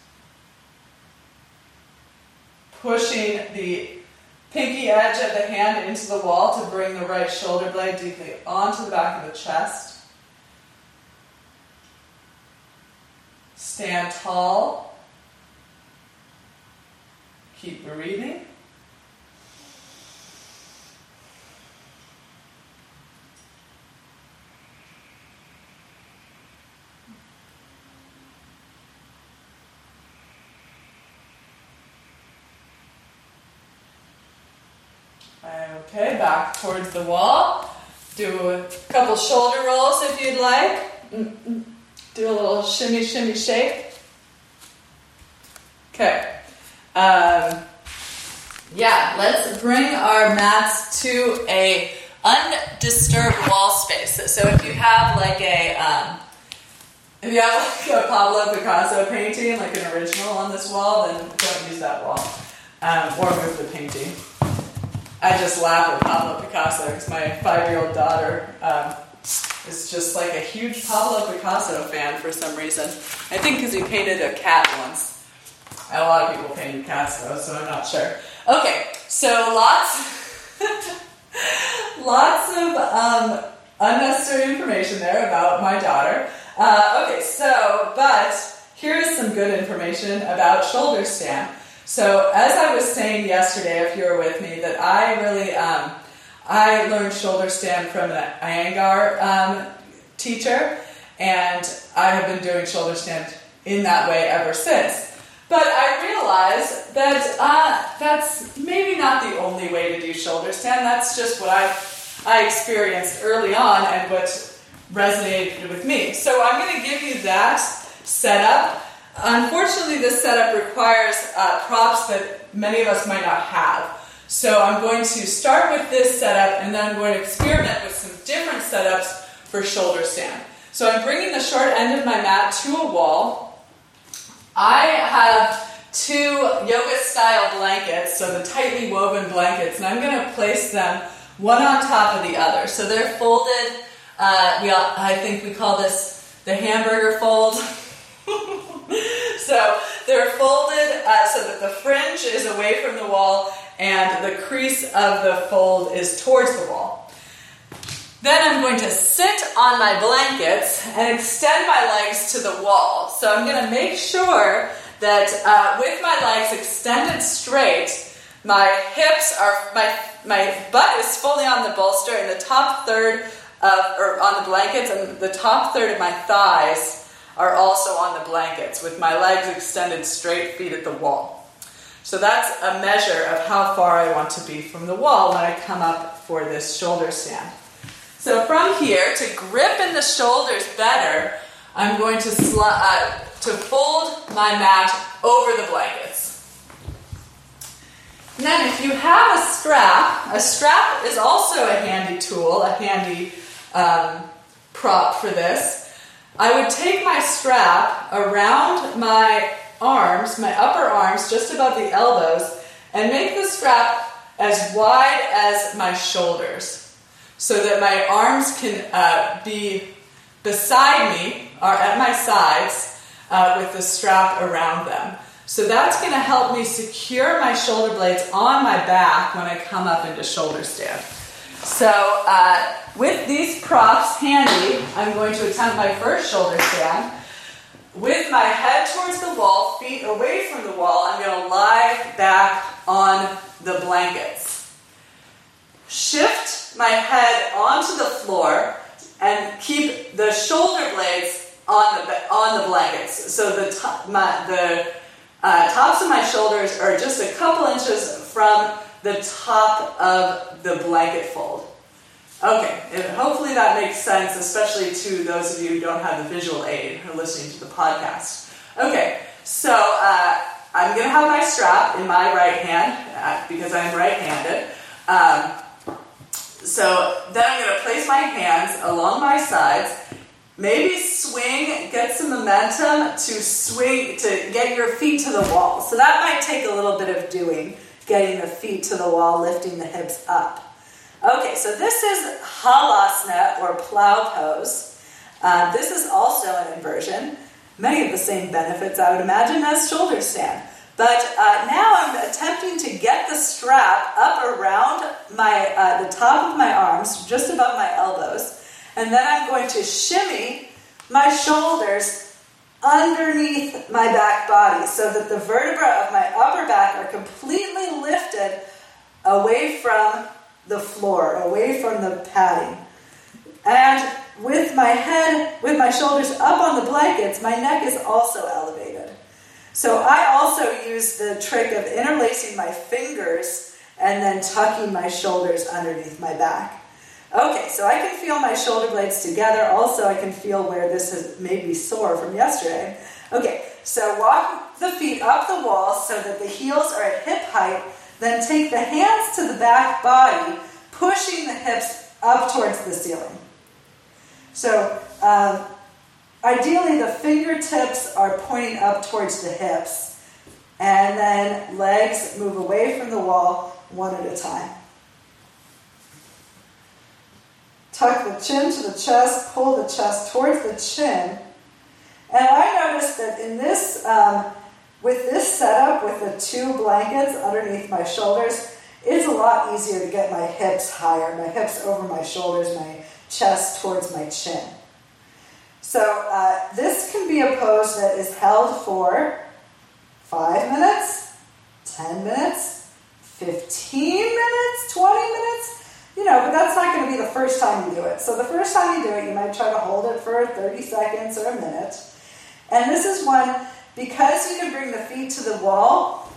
Pushing the pinky edge of the hand into the wall to bring the right shoulder blade deeply onto the back of the chest. Stand tall. Keep breathing. Okay, back towards the wall. Do a couple shoulder rolls if you'd like. Mm, mm. Do a little shimmy, shimmy, shake. Okay. Um, yeah, let's bring our mats to a undisturbed wall space. So if you have like a um, if you have like a Pablo Picasso painting, like an original on this wall, then don't use that wall um, or move the painting. I just laugh at Pablo Picasso because my five-year-old daughter um, is just like a huge Pablo Picasso fan for some reason. I think because he painted a cat once. A lot of people painted cats though, so I'm not sure. Okay, so lots, lots of um, unnecessary information there about my daughter. Uh, okay, so but here is some good information about shoulder stand. So, as I was saying yesterday, if you were with me, that I really um, I learned shoulder stand from an Iyengar um, teacher, and I have been doing shoulder stand in that way ever since. But I realized that uh, that's maybe not the only way to do shoulder stand. That's just what I I experienced early on and what resonated with me. So I'm going to give you that setup Unfortunately, this setup requires uh, props that many of us might not have. So I'm going to start with this setup and then I'm going to experiment with some different setups for shoulder stand. So I'm bringing the short end of my mat to a wall. I have two yoga style blankets, so the tightly woven blankets, and I'm going to place them one on top of the other. So they're folded. Uh, we, I think we call this the hamburger fold. so they're folded uh, so that the fringe is away from the wall and the crease of the fold is towards the wall. Then I'm going to sit on my blankets and extend my legs to the wall. So I'm going to make sure that uh, with my legs extended straight, my hips are, my, my butt is fully on the bolster and the top third of, or on the blankets and the top third of my thighs are also on the blankets with my legs extended straight, feet at the wall. So that's a measure of how far I want to be from the wall when I come up for this shoulder stand. So from here, to grip in the shoulders better, I'm going to, sl- uh, to fold my mat over the blankets. Then if you have a strap, a strap is also a handy tool, a handy um, prop for this. I would take my strap around my arms, my upper arms, just above the elbows, and make the strap as wide as my shoulders so that my arms can uh, be beside me or at my sides uh, with the strap around them. So that's going to help me secure my shoulder blades on my back when I come up into shoulder stand. So uh, with these props handy, I'm going to attempt my first shoulder stand. With my head towards the wall, feet away from the wall, I'm going to lie back on the blankets. Shift my head onto the floor and keep the shoulder blades on the on the blankets. So the top, my, the uh, tops of my shoulders are just a couple inches from the top of the blanket fold. Okay, and hopefully that makes sense, especially to those of you who don't have the visual aid who are listening to the podcast. Okay, so uh, I'm going to have my strap in my right hand uh, because I'm right-handed. Um, so then I'm going to place my hands along my sides. Maybe swing, get some momentum to swing, to get your feet to the wall. So that might take a little bit of doing, getting the feet to the wall, lifting the hips up. Okay, so this is halasana or plow pose. Uh, this is also an inversion. Many of the same benefits, I would imagine, as shoulder stand. But uh, now I'm attempting to get the strap up around my uh, the top of my arms, just above my elbows, and then I'm going to shimmy my shoulders underneath my back body so that the vertebra of my upper back are completely lifted away from the floor, away from the padding. And with my head, with my shoulders up on the blankets, my neck is also elevated. So I also use the trick of interlacing my fingers and then tucking my shoulders underneath my back. Okay, so I can feel my shoulder blades together. Also, I can feel where this has made me sore from yesterday. Okay, so walk the feet up the wall so that the heels are at hip height. Then take the hands to the back body, pushing the hips up towards the ceiling. So um, Ideally, the fingertips are pointing up towards the hips, and then legs move away from the wall one at a time. Tuck the chin to the chest, pull the chest towards the chin. And I noticed that in this, um, with this setup, with the two blankets underneath my shoulders, it's a lot easier to get my hips higher, my hips over my shoulders, my chest towards my chin. So uh, this can be a pose that is held for five minutes, 10 minutes, 15 minutes, 20 minutes, you know, but that's not going to be the first time you do it. So the first time you do it, you might try to hold it for 30 seconds or a minute. And this is one, because you can bring the feet to the wall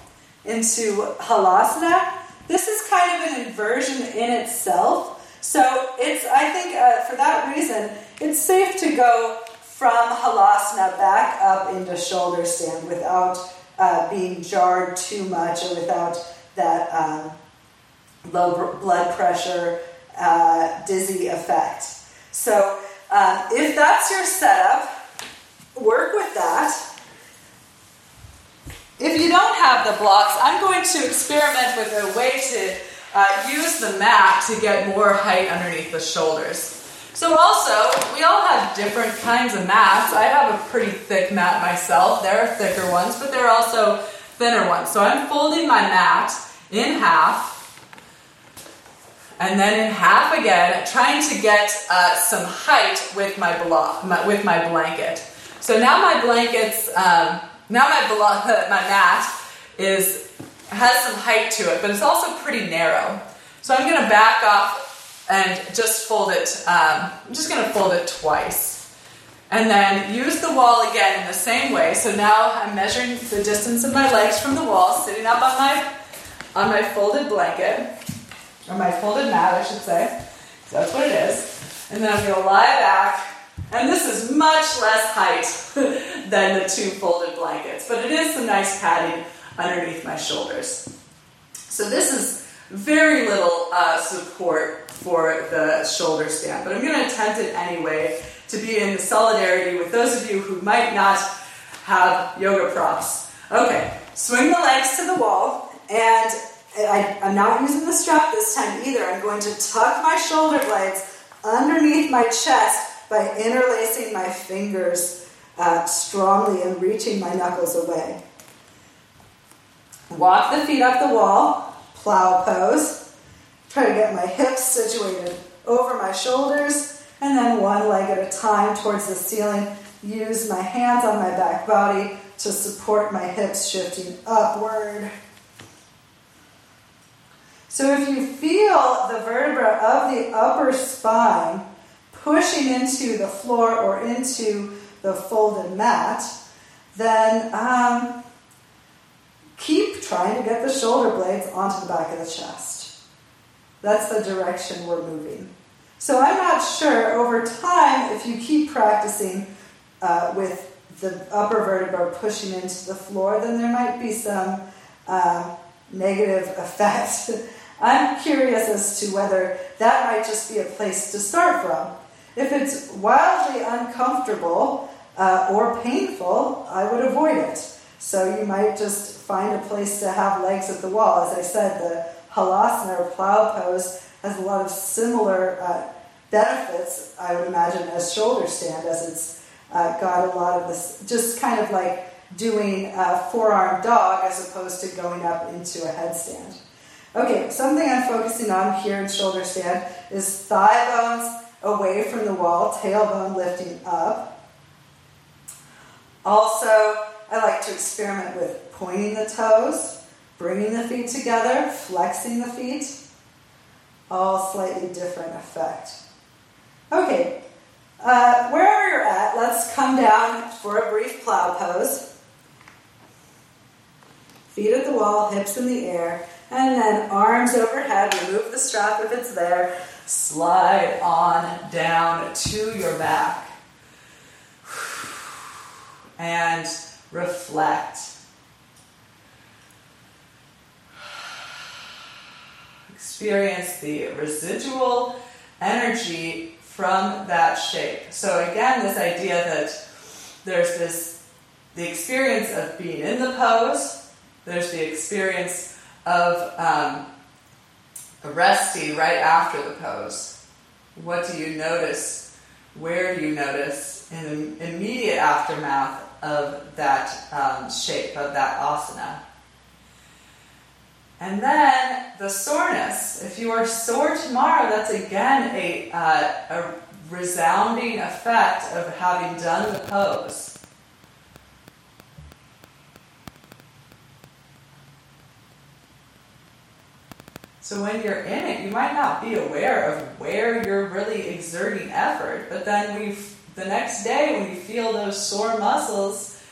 into halasana, this is kind of an inversion in itself. So it's, I think, uh, for that reason, it's safe to go from halasana back up into shoulder stand without uh, being jarred too much or without that um, low blood pressure, uh, dizzy effect. So uh, if that's your setup, work with that. If you don't have have the blocks, I'm going to experiment with a way to uh, use the mat to get more height underneath the shoulders. So also, we all have different kinds of mats. I have a pretty thick mat myself. There are thicker ones, but there are also thinner ones. So I'm folding my mat in half and then in half again, trying to get uh, some height with my block, my, with my blanket. So now my blankets, um, now my block, my mat is has some height to it, but it's also pretty narrow. So I'm going to back off and just fold it. Um, I'm just going to fold it twice, and then use the wall again in the same way. So now I'm measuring the distance of my legs from the wall, sitting up on my on my folded blanket or my folded mat, I should say. So that's what it is. And then I'm going to lie back. And this is much less height than the two folded blankets, but it is some nice padding underneath my shoulders. So this is very little uh, support for the shoulder stand, but I'm going to attempt it anyway to be in solidarity with those of you who might not have yoga props. Okay, swing the legs to the wall and I, am not using the strap this time either. I'm going to tuck my shoulder blades underneath my chest by interlacing my fingers uh, strongly and reaching my knuckles away. Walk the feet up the wall, plow pose. Try to get my hips situated over my shoulders, and then one leg at a time towards the ceiling. Use my hands on my back body to support my hips shifting upward. So if you feel the vertebra of the upper spine pushing into the floor or into the folded mat, then um, keep trying to get the shoulder blades onto the back of the chest. That's the direction we're moving. So I'm not sure over time if you keep practicing uh, with the upper vertebra pushing into the floor, then there might be some uh, negative effects I'm curious as to whether that might just be a place to start from. If it's wildly uncomfortable uh, or painful, I would avoid it. So you might just find a place to have legs at the wall. As I said, the halasana or plow pose has a lot of similar uh, benefits, I would imagine, as shoulder stand, as it's uh, got a lot of this, just kind of like doing a forearm dog as opposed to going up into a headstand. Okay, something I'm focusing on here in shoulder stand is thigh bones away from the wall, tailbone lifting up. Also, I like to experiment with pointing the toes, bringing the feet together, flexing the feet. All slightly different effect. Okay, uh, wherever you're at, let's come down for a brief plow pose. Feet at the wall, hips in the air. And then arms overhead, remove the strap if it's there. Slide on down to your back. And reflect. Experience the residual energy from that shape. So, again, this idea that there's this the experience of being in the pose, there's the experience of um, resting right after the pose. What do you notice? Where do you notice in the immediate aftermath of that um, shape, of that asana? And then the soreness. If you are sore tomorrow, that's again a, uh, a resounding effect of having done the pose. So when you're in it, you might not be aware of where you're really exerting effort, but then we the next day when you feel those sore muscles,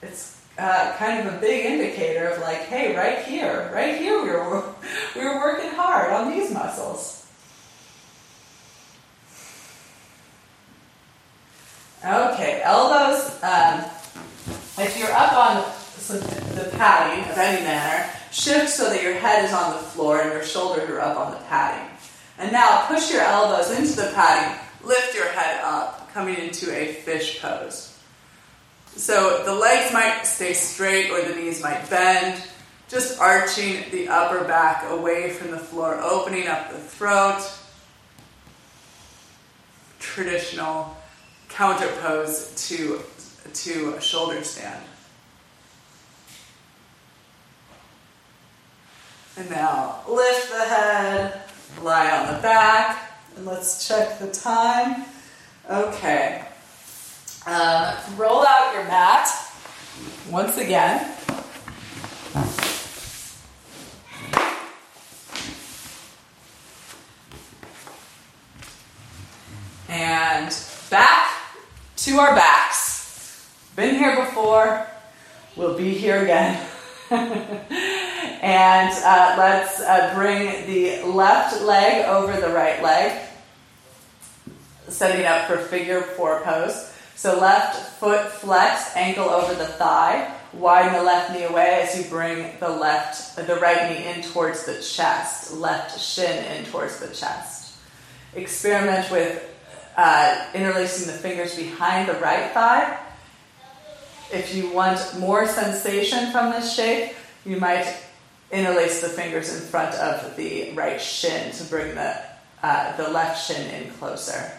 it's uh, kind of a big indicator of like, hey, right here, right here, we were we were working hard on these muscles. Okay, elbows. Um, if you're up on the padding of any manner, Shift so that your head is on the floor and your shoulders are up on the padding. And now push your elbows into the padding, lift your head up, coming into a fish pose. So the legs might stay straight or the knees might bend. Just arching the upper back away from the floor, opening up the throat. Traditional counter pose to, to a shoulder stand. And now lift the head, lie on the back, and let's check the time. Okay. Um, roll out your mat once again. And back to our backs. Been here before, we'll be here again. and uh, let's uh, bring the left leg over the right leg, setting up for figure four pose. So left foot flex, ankle over the thigh. Widen the left knee away as you bring the left, the right knee in towards the chest. Left shin in towards the chest. Experiment with uh, interlacing the fingers behind the right thigh. If you want more sensation from this shape, you might interlace the fingers in front of the right shin to bring the, uh, the left shin in closer.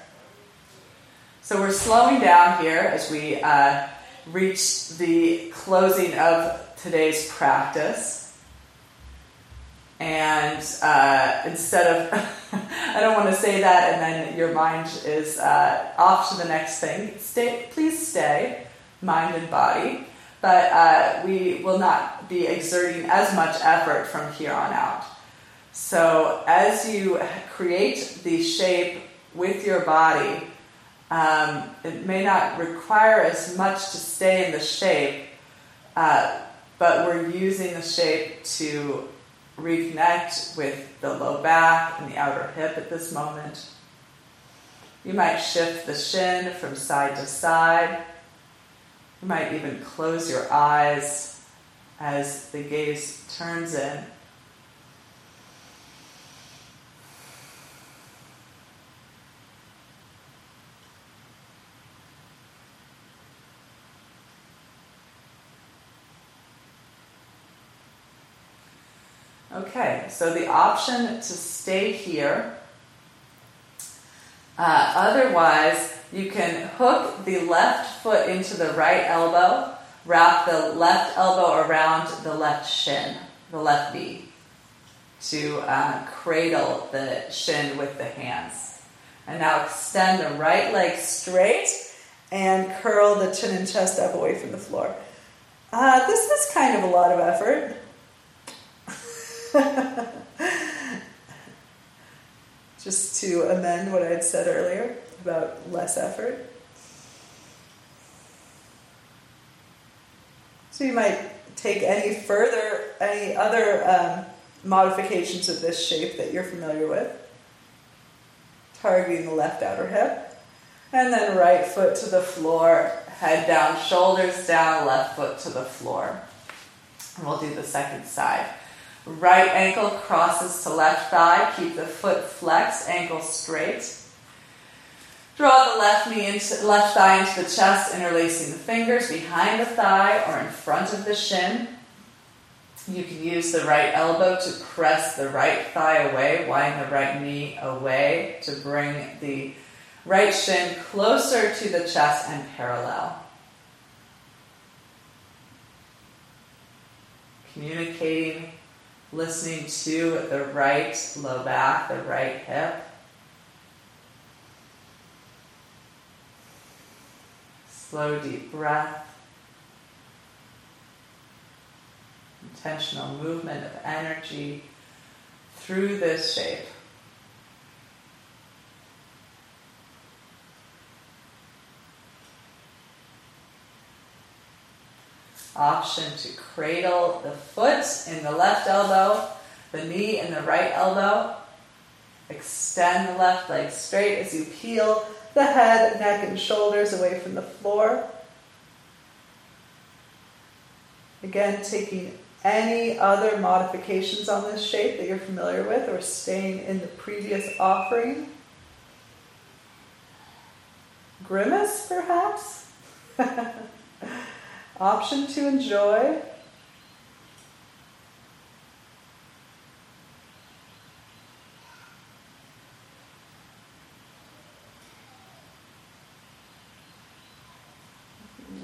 So we're slowing down here as we uh, reach the closing of today's practice. And uh, instead of, I don't want to say that and then your mind is uh, off to the next thing. Stay, please stay, mind and body. But uh, we will not be exerting as much effort from here on out. So as you create the shape with your body, um, it may not require as much to stay in the shape, uh, but we're using the shape to reconnect with the low back and the outer hip at this moment. You might shift the shin from side to side. You might even close your eyes as the gaze turns in. Okay, so the option to stay here. Uh, otherwise, you can hook the left foot into the right elbow, wrap the left elbow around the left shin, the left knee, to uh, cradle the shin with the hands. And now extend the right leg straight and curl the chin and chest up away from the floor. Uh, this is kind of a lot of effort. Just to amend what I had said earlier about less effort. So you might take any further, any other um, modifications of this shape that you're familiar with. Targeting the left outer hip. And then right foot to the floor, head down, shoulders down, left foot to the floor. And we'll do the second side. Right ankle crosses to left thigh. Keep the foot flexed, ankle straight. Draw the left knee into left thigh into the chest, interlacing the fingers behind the thigh or in front of the shin. You can use the right elbow to press the right thigh away, widen the right knee away to bring the right shin closer to the chest and parallel. Communicating listening to the right low back, the right hip. Slow, deep breath. Intentional movement of energy through this shape. Option to cradle the foot in the left elbow, the knee in the right elbow. Extend the left leg straight as you peel the head, neck, and shoulders away from the floor. Again, taking any other modifications on this shape that you're familiar with or staying in the previous offering. Grimace, perhaps? option to enjoy.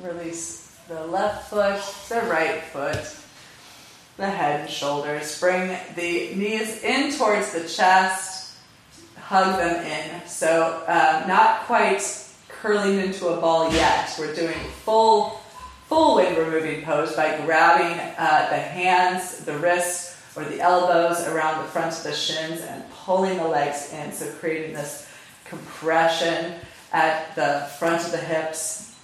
Release the left foot, the right foot, the head and shoulders. Bring the knees in towards the chest, hug them in. So, uh, not quite curling into a ball yet. We're doing full full wind removing pose by grabbing uh, the hands, the wrists, or the elbows around the front of the shins and pulling the legs in. So, creating this compression at the front of the hips,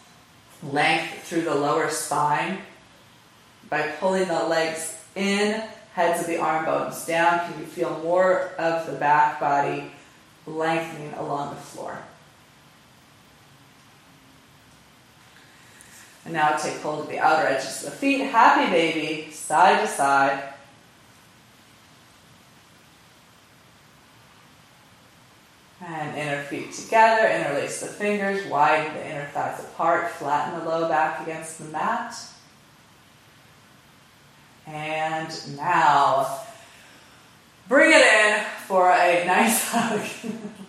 length through the lower spine. By pulling the legs in, heads of the arm bones down, can you feel more of the back body lengthening along the floor? And now take hold of the outer edges of the feet, happy baby, side to side. And inner feet together, interlace the fingers, widen the inner thighs apart, flatten the low back against the mat. And now, bring it in for a nice hug.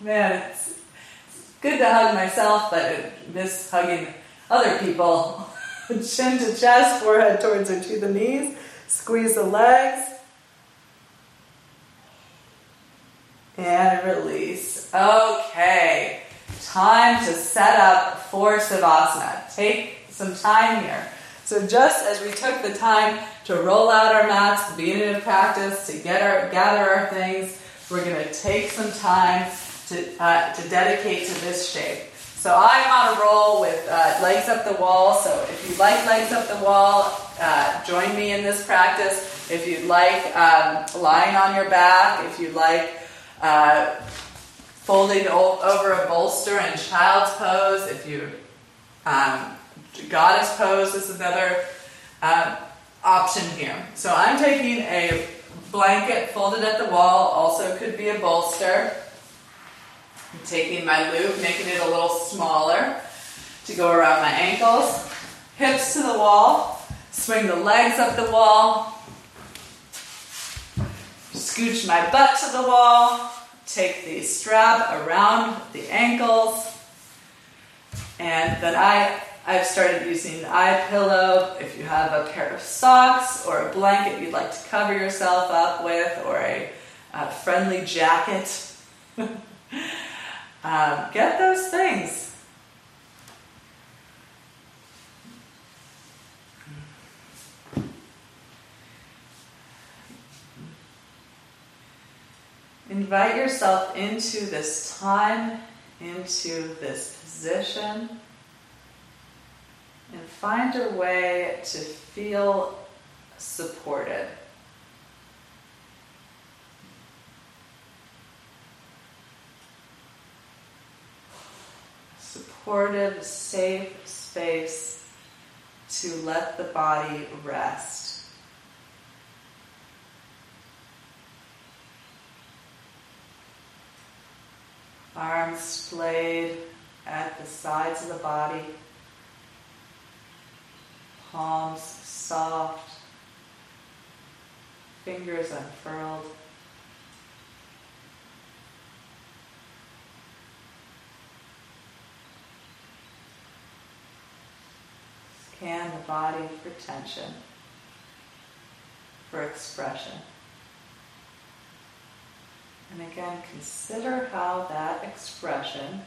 Man, it's, it's, good to hug myself, but I miss hugging other people. Chin to chest, forehead towards or to the knees. Squeeze the legs. And release. Okay, time to set up for Savasana. Take some time here. So just as we took the time to roll out our mats beginning of practice, to get our gather our things, we're going to take some time to, uh, to dedicate to this shape. So I'm on a roll with uh, legs up the wall. So if you like legs up the wall, uh, join me in this practice. If you'd like um, lying on your back, if you'd like uh, folding over a bolster in child's pose, if you um, goddess pose is another uh, option here. So I'm taking a blanket folded at the wall, also could be a bolster. I'm taking my loop, making it a little smaller to go around my ankles, hips to the wall, swing the legs up the wall, scooch my butt to the wall, take the strap around the ankles, and then I I've started using an eye pillow. If you have a pair of socks or a blanket you'd like to cover yourself up with, or a, a friendly jacket, um, get those things. Invite yourself into this time, into this position and find a way to feel supported. Supportive, safe space to let the body rest. Arms splayed at the sides of the body palms soft, fingers unfurled. Scan the body for tension, for expression. And again, consider how that expression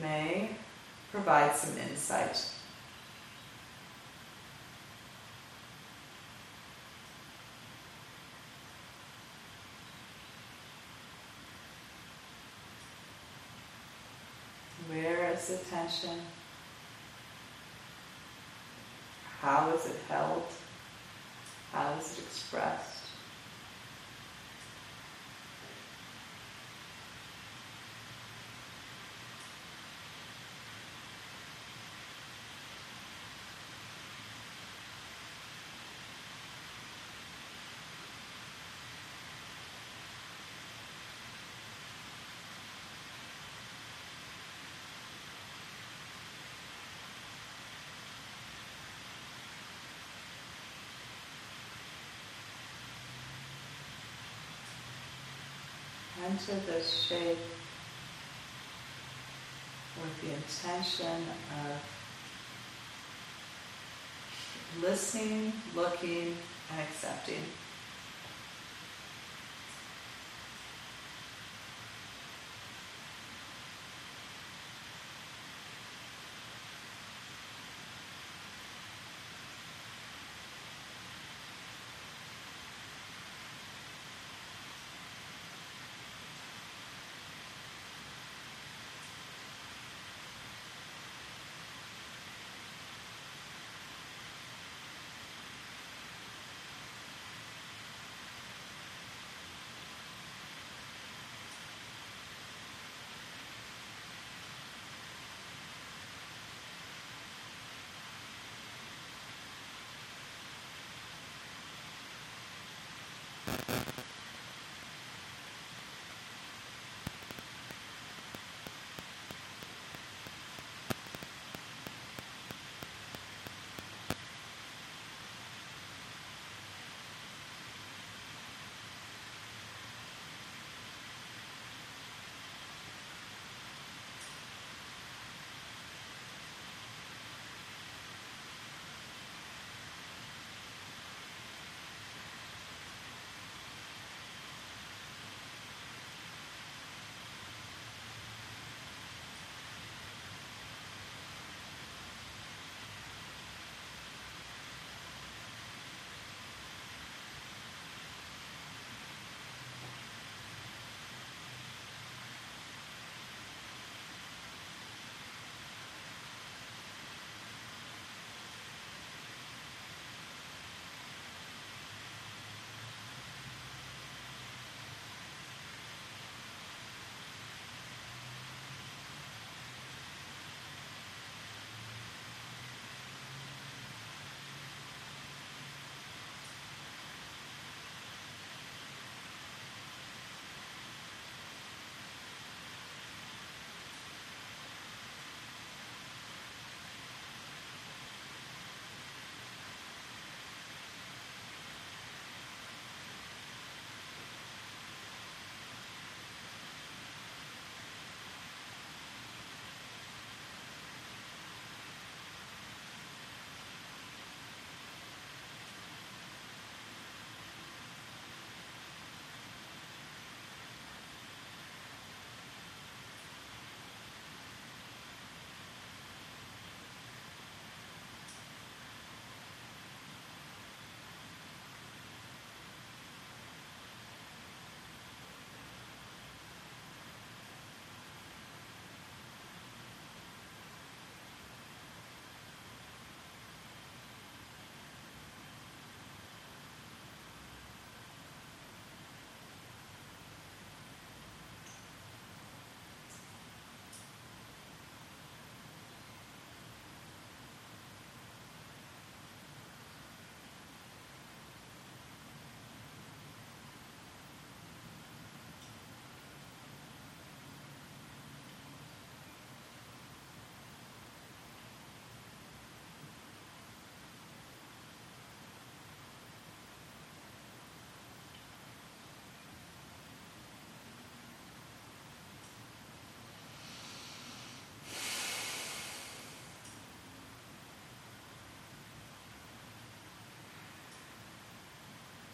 may provide some insight. is the tension? How is it held? How is it expressed? enter the shape with the intention of listening, looking, and accepting.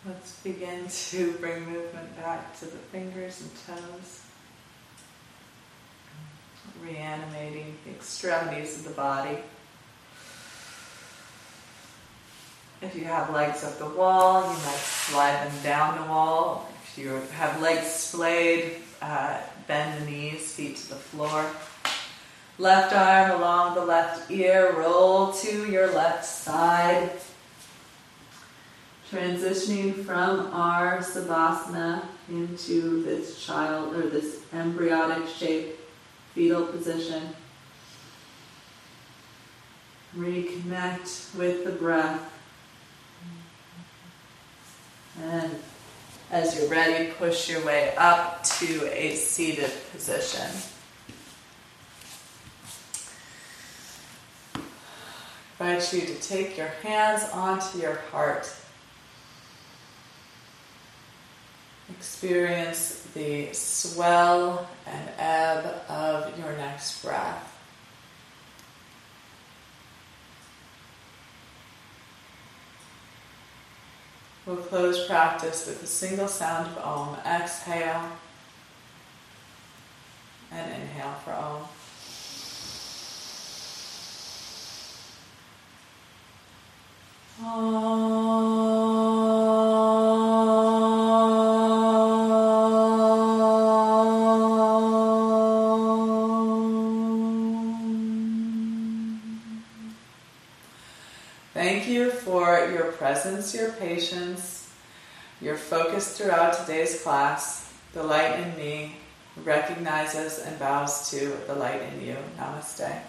Let's begin to bring movement back to the fingers and toes. Reanimating the extremities of the body. If you have legs up the wall, you might slide them down the wall. If you have legs splayed, uh, bend the knees, feet to the floor. Left arm along the left ear, roll to your left side. Transitioning from our Savasana into this child or this embryonic shape, fetal position. Reconnect with the breath. And as you're ready, push your way up to a seated position. I invite you to take your hands onto your heart. Experience the swell and ebb of your next breath. We'll close practice with a single sound of Om. Exhale and inhale for Om. Thank your focus throughout today's class. The light in me recognizes and bows to the light in you. Namaste.